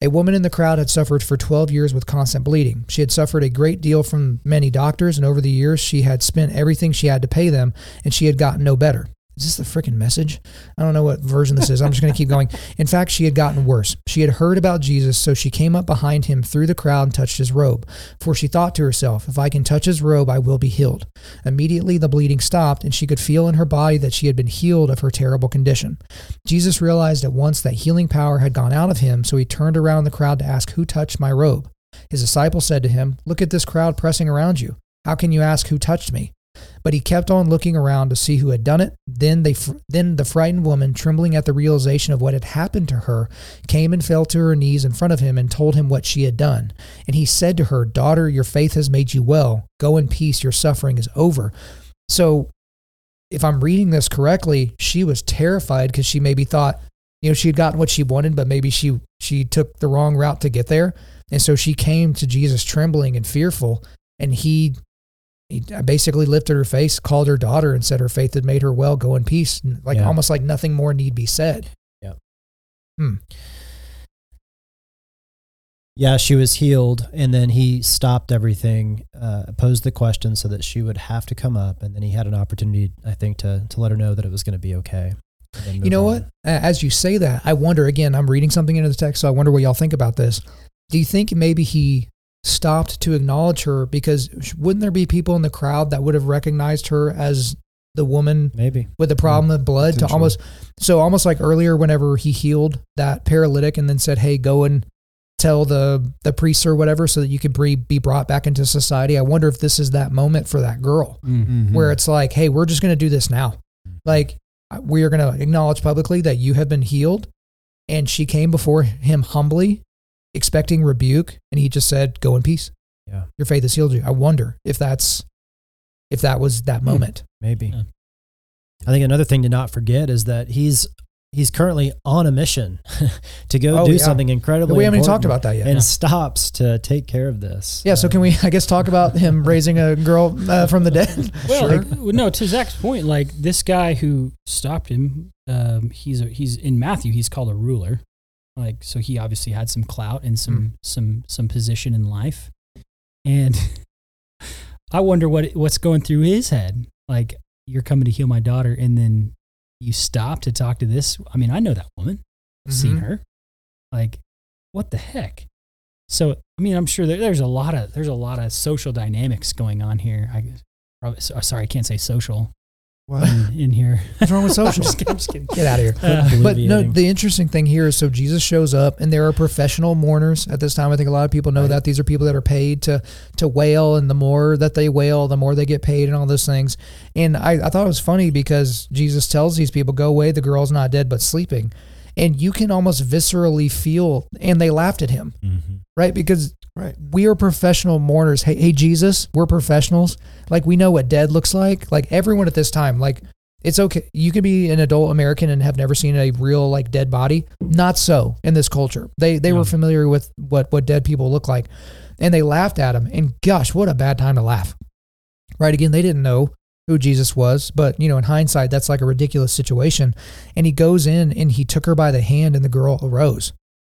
A woman in the crowd had suffered for 12 years with constant bleeding. She had suffered a great deal from many doctors, and over the years, she had spent everything she had to pay them, and she had gotten no better. Is this the freaking message? I don't know what version this is. I'm just going to keep going. In fact, she had gotten worse. She had heard about Jesus, so she came up behind him through the crowd and touched his robe. For she thought to herself, If I can touch his robe, I will be healed. Immediately the bleeding stopped, and she could feel in her body that she had been healed of her terrible condition. Jesus realized at once that healing power had gone out of him, so he turned around the crowd to ask, Who touched my robe? His disciples said to him, Look at this crowd pressing around you. How can you ask who touched me? But he kept on looking around to see who had done it. Then they then the frightened woman, trembling at the realization of what had happened to her, came and fell to her knees in front of him and told him what she had done. And he said to her, "Daughter, your faith has made you well. Go in peace, your suffering is over." So if I'm reading this correctly, she was terrified because she maybe thought, you know, she had gotten what she wanted, but maybe she she took the wrong route to get there. And so she came to Jesus trembling and fearful, and he he basically lifted her face, called her daughter, and said her faith had made her well. Go in peace. Like Yeah. almost like nothing more need be said. Yeah, Hmm. Yeah, she was healed, and then he stopped everything, uh, posed the question so that she would have to come up, and then he had an opportunity, I think, to to let her know that it was going to be okay. You know on. what? As you say that, I wonder again. I'm reading something into the text, so I wonder what y'all think about this. Do you think maybe he stopped to acknowledge her because wouldn't there be people in the crowd that would have recognized her as the woman Maybe. with the problem of blood to almost so almost like earlier whenever he healed that paralytic and then said hey go and tell the the priest or whatever so that you could be, be brought back into society i wonder if this is that moment for that girl Mhm. where it's like hey we're just going to do this now like we are going to acknowledge publicly that you have been healed and she came before him humbly expecting rebuke and he just said go in peace Yeah. your faith has healed you i wonder if that's if that was that moment Maybe. Yeah. I think another thing to not forget is that he's he's currently on a mission to go Oh, do yeah. something incredibly. we haven't even talked about that yet And stops to take care of this. Yeah, so Uh, can we, I guess, talk about him raising a girl uh, from the dead? Well, Like, no. To Zach's point, like this guy who stopped him, um, he's a, he's in Matthew. He's called a ruler, like so. He obviously had some clout and some Hmm. some some position in life, and I wonder what what's going through his head. Like you're coming to heal my daughter, and then you stop to talk to this. I mean, I know that woman. I've seen her. Like, what the heck? So, I mean, I'm sure that there's a lot of there's a lot of social dynamics going on here. I probably sorry, I can't say social What? in, in here. what's wrong with social? just kidding. I'm just kidding. Get out of here. Uh, But no, the interesting thing here is so Jesus shows up, and there are professional mourners at this time. I think a lot of people know Right. that these are people that are paid to to wail, and the more that they wail, the more they get paid, and all those things. And I, I thought it was funny because Jesus tells these people, "Go away, the girl's not dead but sleeping," and you can almost viscerally feel. And they laughed at him, Mhm. right? Because Right. we are professional mourners. Hey, hey, Jesus, we're professionals. Like we know what dead looks like. Like everyone at this time, like it's okay. You could be an adult American and have never seen a real like dead body. Not so in this culture. They they No. were familiar with what what dead people look like, and they laughed at him. And gosh, what a bad time to laugh. Right? Again, they didn't know who Jesus was, but you know, in hindsight, that's like a ridiculous situation. And he goes in and he took her by the hand, and the girl arose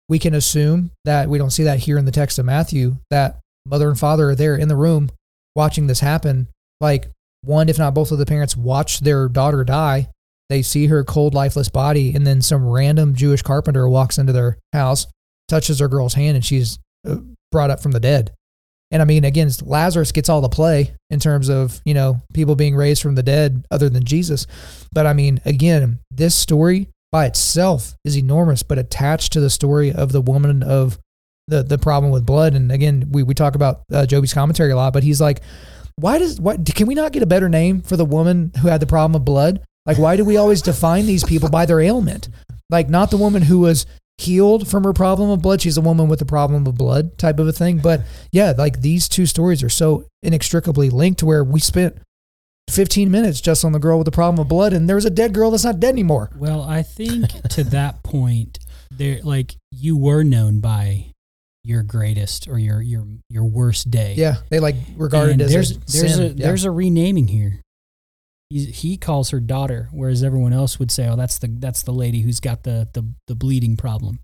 we can assume that we don't see that here in the text of Matthew that mother and father are there in the room watching this happen. Like one, if not both of the parents watch their daughter die. They see her cold, lifeless body, and then some random Jewish carpenter walks into their house, touches their girl's hand, and she's uh, brought up from the dead. And I mean, again, Lazarus gets all the play in terms of, you know, people being raised from the dead other than Jesus. But I mean, again, this story by itself is enormous, but attached to the story of the woman of the the problem with blood. And again, we, we talk about uh, Joby's commentary a lot, but he's like, why does what can we not get a better name for the woman who had the problem of blood? Like, why do we always define these people by their ailment? Like, not the woman who was healed from her problem of blood. She's a woman with a problem of blood type of a thing. But yeah, like these two stories are so inextricably linked where we spent 15 minutes just on the girl with the problem of blood, and there was a dead girl that's not dead anymore. Well, I think to that point, there like you were known by your greatest or your your your worst day. Yeah, they like regarded And as there's a there's a Yeah. there's a renaming here. He calls her daughter, whereas everyone else would say, "Oh, that's the that's the lady who's got the the the bleeding problem."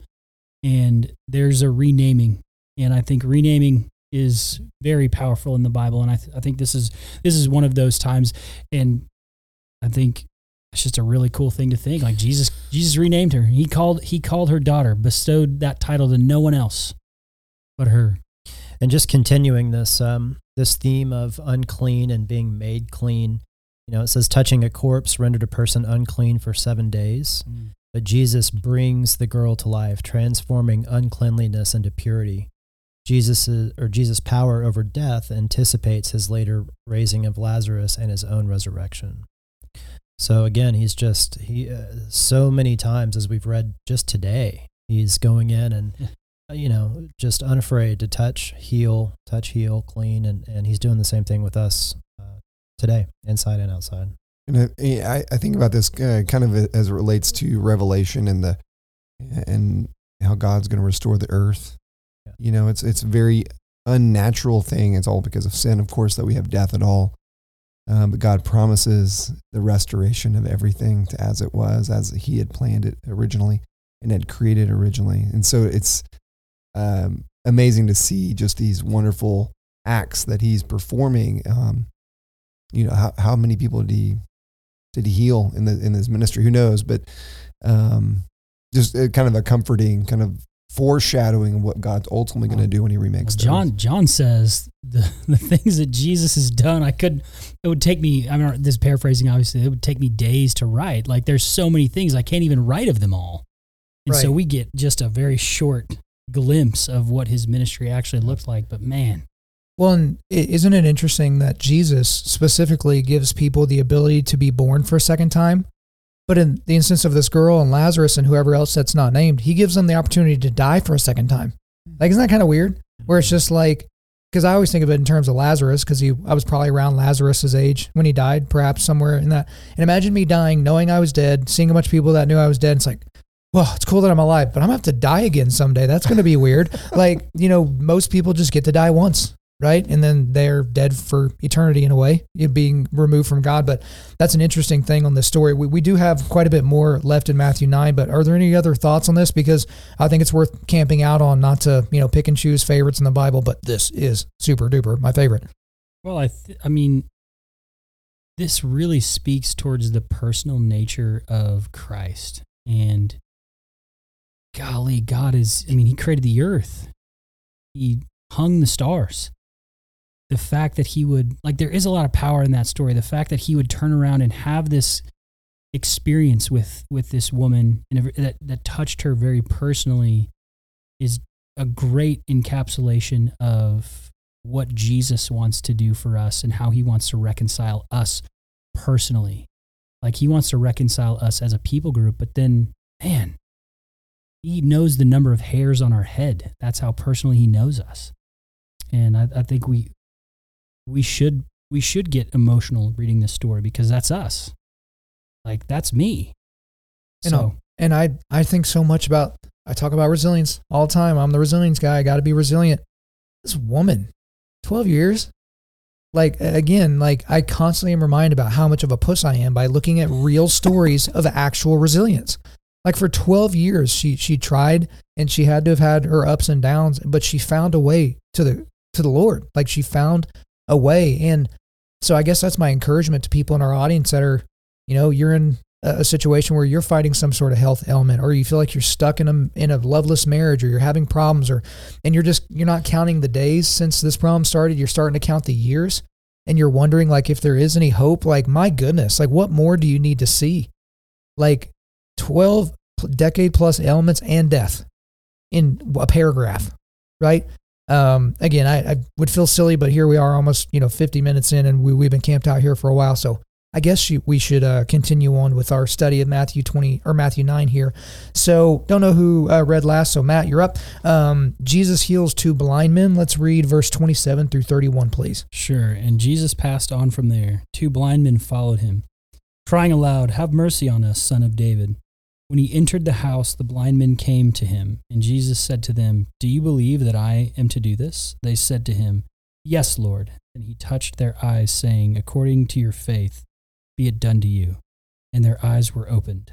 and there's a renaming, and I think renaming is very powerful in the Bible, and I, th- I think this is this is one of those times, and I think it's just a really cool thing to think. Like Jesus, Jesus renamed her. He called he called her daughter, bestowed that title to no one else but her. And just continuing this um, this theme of unclean and being made clean. You know, it says touching a corpse rendered a person unclean for seven days. But Jesus brings the girl to life, transforming uncleanliness into purity. Jesus or Jesus' power over death anticipates his later raising of Lazarus and his own resurrection. So again, he's just he uh, so many times as we've read just today, he's going in and uh, you know just unafraid to touch, heal, touch, heal, clean, and and he's doing the same thing with us today, inside and outside. And I, I think about this uh, kind of as it relates to Revelation and the and how God's going to restore the earth. Yeah. You know, it's it's a very unnatural thing. It's all because of sin, of course, that we have death at all. Um, but God promises the restoration of everything to as it was, as He had planned it originally and had created originally. And so it's um, amazing to see just these wonderful acts that He's performing. Um, you know, how, how many people did He did He heal in the in His ministry? Who knows? But um, just uh, kind of a comforting kind of foreshadowing of what God's ultimately going to do when He remakes. the John earth. John says the the things that Jesus has done, I could it would take me. I mean, this is paraphrasing, obviously. It would take me days to write. Like there's so many things I can't even write of them all, and so we get just a very short glimpse of what his ministry actually looked like. But man, Well, and isn't it interesting that Jesus specifically gives people the ability to be born for a second time? But in the instance of this girl and Lazarus and whoever else that's not named, he gives them the opportunity to die for a second time. Hmm. Like, isn't that kind of weird? Where it's just like, because I always think of it in terms of Lazarus, because he, I was probably around Lazarus's age when he died, perhaps somewhere in that. And imagine me dying, knowing I was dead, seeing a bunch of people that knew I was dead. It's like, well, it's cool that I'm alive, but I'm gonna have to die again someday. That's gonna be weird. like, you know, most people just get to die once, right? And then they're dead for eternity in a way, being removed from God. But that's an interesting thing on this story. We, we do have quite a bit more left in Matthew 9, but are there any other thoughts on this? Because I think it's worth camping out on, not to, you know, pick and choose favorites in the Bible, but this is super duper my favorite. well, I th- I mean, this really speaks towards the personal nature of Christ and. Golly, God is. I mean, He created the earth. He hung the stars. The fact that he would like there is a lot of power in that story. The fact that he would turn around and have this experience with with this woman and that that touched her very personally is a great encapsulation of what Jesus wants to do for us and how he wants to reconcile us personally. Like he wants to reconcile us as a people group but then man he knows the number of hairs on our head. That's how personally he knows us. And I, I think we we should we should get emotional reading this story because that's us. Like that's me. You So know, and I I think so much about I talk about resilience all the time. I'm the resilience guy. I got to be resilient. This woman, 12 years. Like again, like I constantly am reminded about how much of a puss I am by looking at real stories of actual resilience. Like for 12 years she she tried and she had to have had her ups and downs, but she found a way to the to the Lord. Like she found a way and so I guess that's my encouragement to people in our audience that are, you know, you're in a a situation where you're fighting some sort of health ailment or you feel like you're stuck in a in a loveless marriage or you're having problems or and you're just you're not counting the days since this problem started. You're starting to count the years and you're wondering like if there is any hope like my goodness like what more do you need to see? Like 12 decade plus ailments and death in a paragraph right um again I, I would feel silly but here we are almost you know 50 minutes in and we, we've been camped out here for a while so I guess we should uh, continue on with our study of Matthew 20 or Matthew 9 here. So, don't know who uh, read last. So, Matt, you're up. Um, Jesus heals two blind men. Let's read verse 27 through 31, please. Sure. And Jesus passed on from there. Two blind men followed him, crying aloud, Have mercy on us, son of David. When he entered the house, the blind men came to him, and Jesus said to them, Do you believe that I am to do this? They said to him, Yes, Lord. And he touched their eyes, saying, According to your faith, be it done to you. And their eyes were opened.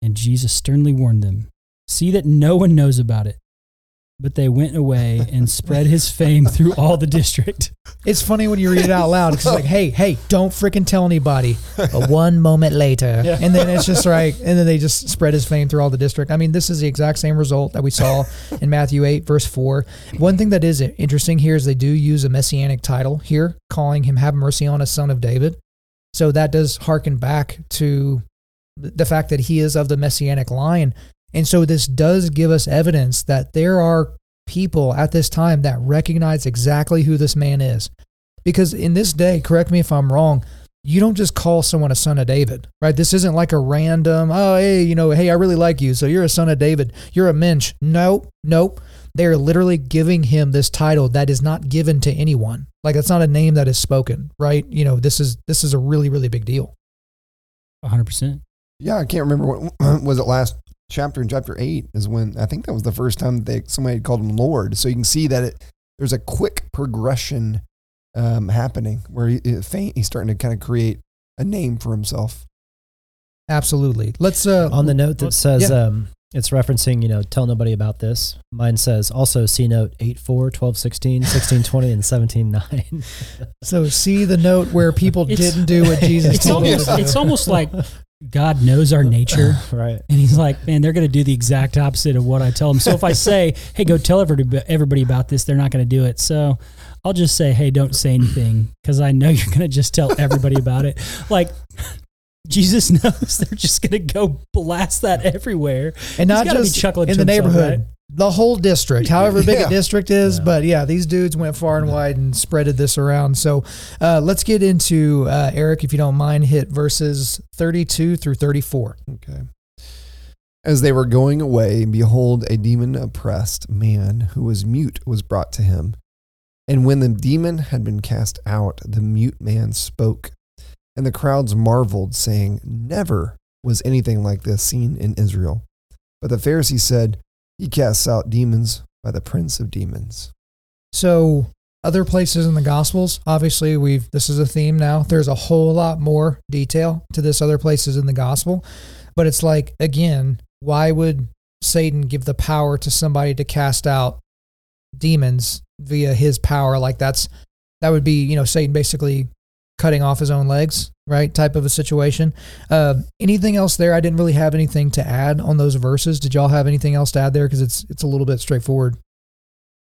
And Jesus sternly warned them, See that no one knows about it. But they went away and spread his fame through all the district. It's funny when you read it out loud because it's like, hey, hey, don't freaking tell anybody. But one moment later, Yeah. and then it's just like, and then they just spread his fame through all the district. I mean, this is the exact same result that we saw in Matthew 8, verse 4. One thing that is interesting here is they do use a messianic title here, calling him Have Mercy on us, Son of David. So that does harken back to the fact that he is of the messianic line. And so this does give us evidence that there are people at this time that recognize exactly who this man is. Because in this day, correct me if I'm wrong, you don't just call someone a son of David, right? This isn't like a random, oh, hey, you know, hey, I really like you. So you're a son of David. You're a mensch. Nope, nope. They're literally giving him this title that is not given to anyone. Like it's not a name that is spoken, right? You know, this is this is a really, really big deal. 100%. Yeah, I can't remember what was it last chapter in chapter eight is when I think that was the first time that they, somebody had called him Lord. So you can see that it there's a quick progression um, happening where he, it faint, he's starting to kind of create a name for himself. Absolutely. Let's uh On the note that says Yeah. um, it's referencing, you know, tell nobody about this. Mine says also see note 8 4, 12 16, 16 20, and 17 9. so see the note where people It's- didn't do what Jesus It's told them almost, to it's almost like God knows our nature. right. And he's like, man, they're going to do the exact opposite of what I tell them. So if I say, hey, go tell everybody, about this, they're not going to do it. So I'll just say, hey, don't say anything because I know you're going to just tell everybody about it. Like, Jesus knows they're just going to go blast that everywhere. and not just chuckling in the neighborhood, right? The whole district, however big Yeah. a district is. Yeah. But yeah, these dudes went far and wide and spreaded this around. So uh, let's get into uh, Eric, if you don't mind, hit verses 32 through 34. Okay. As they were going away, behold, a demon oppressed man who was mute was brought to him. And when the demon had been cast out, the mute man spoke. And the crowds marveled, saying, Never was anything like this seen in Israel. But the Pharisees said, He casts out demons by the prince of demons. So other places in the Gospels, obviously, we've this is a theme now. There's a whole lot more detail to this other places in the Gospel, but it's like again, why would Satan give the power to somebody to cast out demons via his power? Like that's that would be you know Satan basically cutting off his own legs, right? Type of a situation. Uh, anything else there? I didn't really have anything to add on those verses. Did y'all have anything else to add there? Because it's it's a little bit straightforward.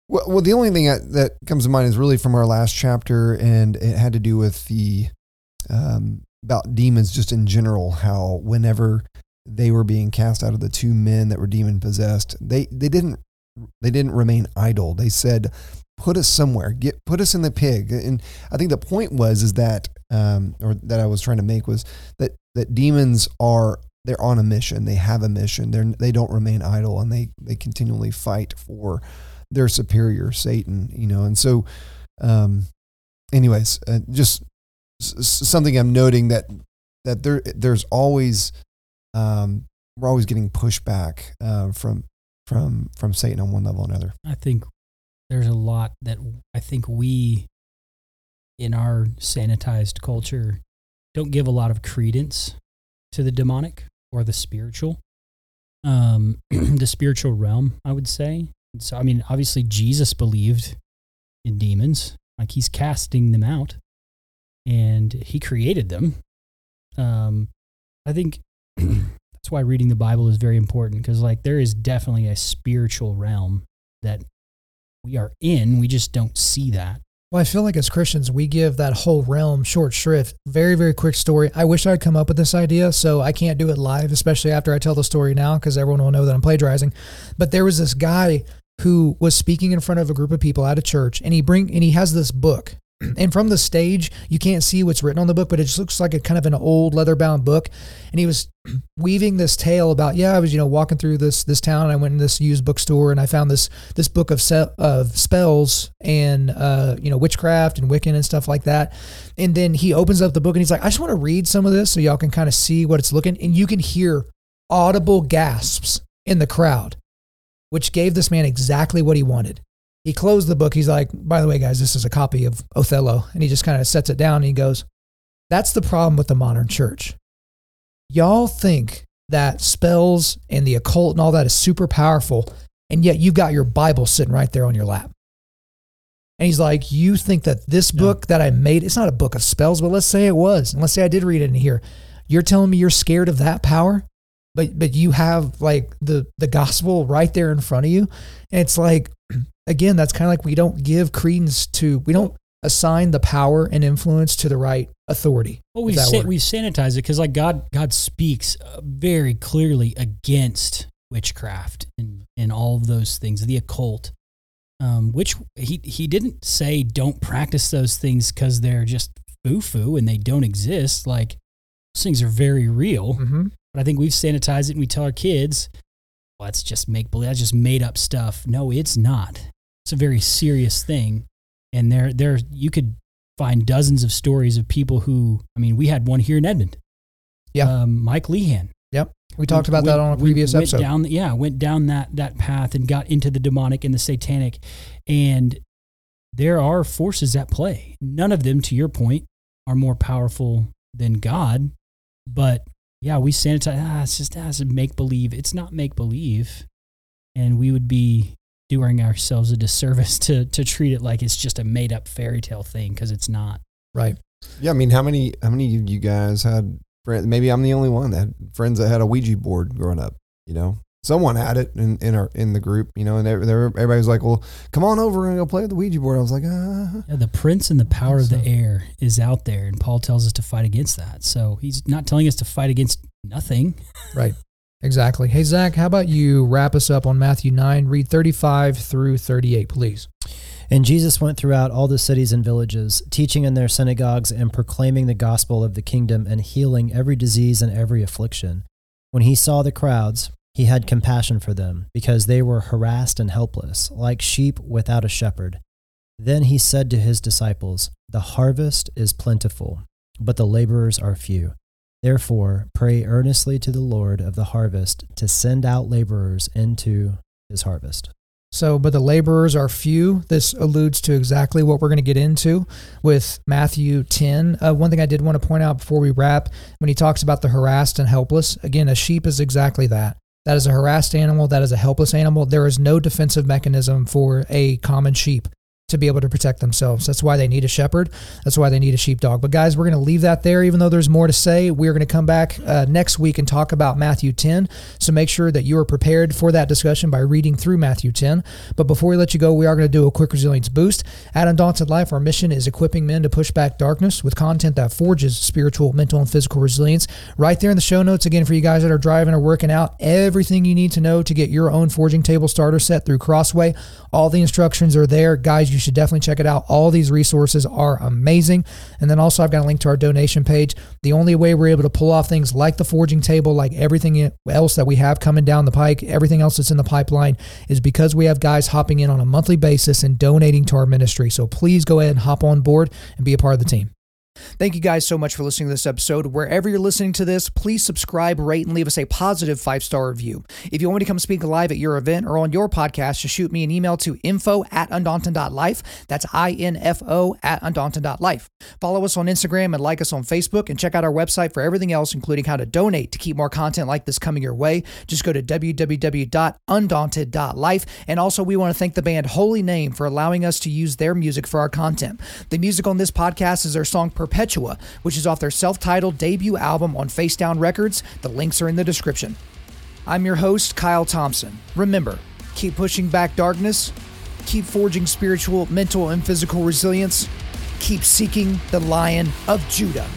Well, well, the only thing that, that comes to mind is really from our last chapter, and it had to do with the um, about demons just in general. How whenever they were being cast out of the two men that were demon possessed, they they didn't they didn't remain idle. They said, "Put us somewhere. Get put us in the pig." And I think the point was is that um, or that I was trying to make was that that demons are they're on a mission. They have a mission. They're they don't remain idle, and they they continually fight for their superior Satan, you know. And so, um, anyways, uh, just something I'm noting that that there there's always um, we're always getting pushback uh, from from from Satan on one level or another. I think there's a lot that I think we, in our sanitized culture, don't give a lot of credence to the demonic or the spiritual, um, the spiritual realm. I would say. So, I mean, obviously, Jesus believed in demons, like he's casting them out, and he created them. Um, I think that's why reading the Bible is very important because, like, there is definitely a spiritual realm that we are in. We just don't see that. Well, I feel like as Christians, we give that whole realm short shrift. Very, very quick story. I wish I'd come up with this idea, so I can't do it live, especially after I tell the story now, because everyone will know that I'm plagiarizing. But there was this guy who was speaking in front of a group of people at a church, and he bring and he has this book. And from the stage, you can't see what's written on the book, but it just looks like a kind of an old leather-bound book. And he was weaving this tale about, yeah, I was you know walking through this this town, and I went in this used bookstore, and I found this this book of se- of spells and uh, you know witchcraft and Wiccan and stuff like that. And then he opens up the book and he's like, I just want to read some of this so y'all can kind of see what it's looking. And you can hear audible gasps in the crowd, which gave this man exactly what he wanted. He closed the book. He's like, by the way, guys, this is a copy of Othello. And he just kind of sets it down and he goes, That's the problem with the modern church. Y'all think that spells and the occult and all that is super powerful, and yet you've got your Bible sitting right there on your lap. And he's like, You think that this Yeah. book that I made, it's not a book of spells, but let's say it was. And let's say I did read it in here. You're telling me you're scared of that power? But but you have like the the gospel right there in front of you. And it's like again, that's kind of like we don't give credence to we don't assign the power and influence to the right authority. Well, we sa- we sanitize it because like God God speaks uh, very clearly against witchcraft and and all of those things, the occult. Um, which he he didn't say don't practice those things because they're just foo foo and they don't exist. Like those things are very real. Mm-hmm. But I think we've sanitized it and we tell our kids, well, that's just make believe. That's just made up stuff. No, it's not. It's a very serious thing. And there, there, you could find dozens of stories of people who, I mean, we had one here in Edmond. Yeah. Um, Mike Lehan. Yep. We talked about that on a we previous went episode. Down, yeah, went down that that path and got into the demonic and the satanic, and there are forces at play. None of them, to your point, are more powerful than God. But yeah, we sanitize. Ah, it's just ah, it's make believe. It's not make believe, and we would be doing ourselves a disservice to to treat it like it's just a made up fairy tale thing because it's not. right. Yeah, I mean, how many how many of you guys had friends? Maybe I'm the only one that had friends that had a Ouija board growing up. You know, someone had it in, in our in the group. You know, and they, they were- everybody was like, "Well, come on over and go play with the Ouija board." I was like, "Ah." Yeah, the prince and the power of the So- air is out there, and Paul tells us to fight against that. So he's not telling us to fight against nothing. Exactly. Hey, Zach, how about you wrap us up on Matthew 9, read 35 through 38, please? And Jesus went throughout all the cities and villages, teaching in their synagogues and proclaiming the gospel of the kingdom and healing every disease and every affliction. When he saw the crowds, he had compassion for them, because they were harassed and helpless, like sheep without a shepherd. Then he said to his disciples, The harvest is plentiful, but the laborers are few. Therefore, pray earnestly to the Lord of the harvest to send out laborers into his harvest. So, but the laborers are few. This alludes to exactly what we're going to get into with Matthew 10. Uh, one thing I did want to point out before we wrap, when he talks about the harassed and helpless, again, a sheep is exactly that. That is a harassed animal. That is a helpless animal. There is no defensive mechanism for a common sheep to be able to protect themselves. That's why they need a shepherd. That's why they need a sheepdog. But guys, we're going to leave that there, even though there's more to say. We're going to come back uh, next week and talk about Matthew 10. So make sure that you are prepared for that discussion by reading through Matthew 10. But before we let you go, we are going to do a quick resilience boost. At Undaunted Life, our mission is equipping men to push back darkness with content that forges spiritual, mental, and physical resilience. Right there in the show notes, again, for you guys that are driving or working out, everything you need to know to get your own forging table starter set through Crossway. All the instructions are there. Guys, you should definitely check it out. All these resources are amazing. And then also, I've got a link to our donation page. The only way we're able to pull off things like the forging table, like everything else that we have coming down the pike, everything else that's in the pipeline, is because we have guys hopping in on a monthly basis and donating to our ministry. So please go ahead and hop on board and be a part of the team. Thank you guys so much for listening to this episode. Wherever you're listening to this, please subscribe, rate, and leave us a positive five star review. If you want me to come speak live at your event or on your podcast, just shoot me an email to info at undaunted.life. That's I N F O at undaunted.life. Follow us on Instagram and like us on Facebook and check out our website for everything else, including how to donate to keep more content like this coming your way. Just go to www.undaunted.life. And also, we want to thank the band Holy Name for allowing us to use their music for our content. The music on this podcast is their song Perpetua, which is off their self titled debut album on Face Down Records. The links are in the description. I'm your host, Kyle Thompson. Remember, keep pushing back darkness, keep forging spiritual, mental, and physical resilience, keep seeking the Lion of Judah.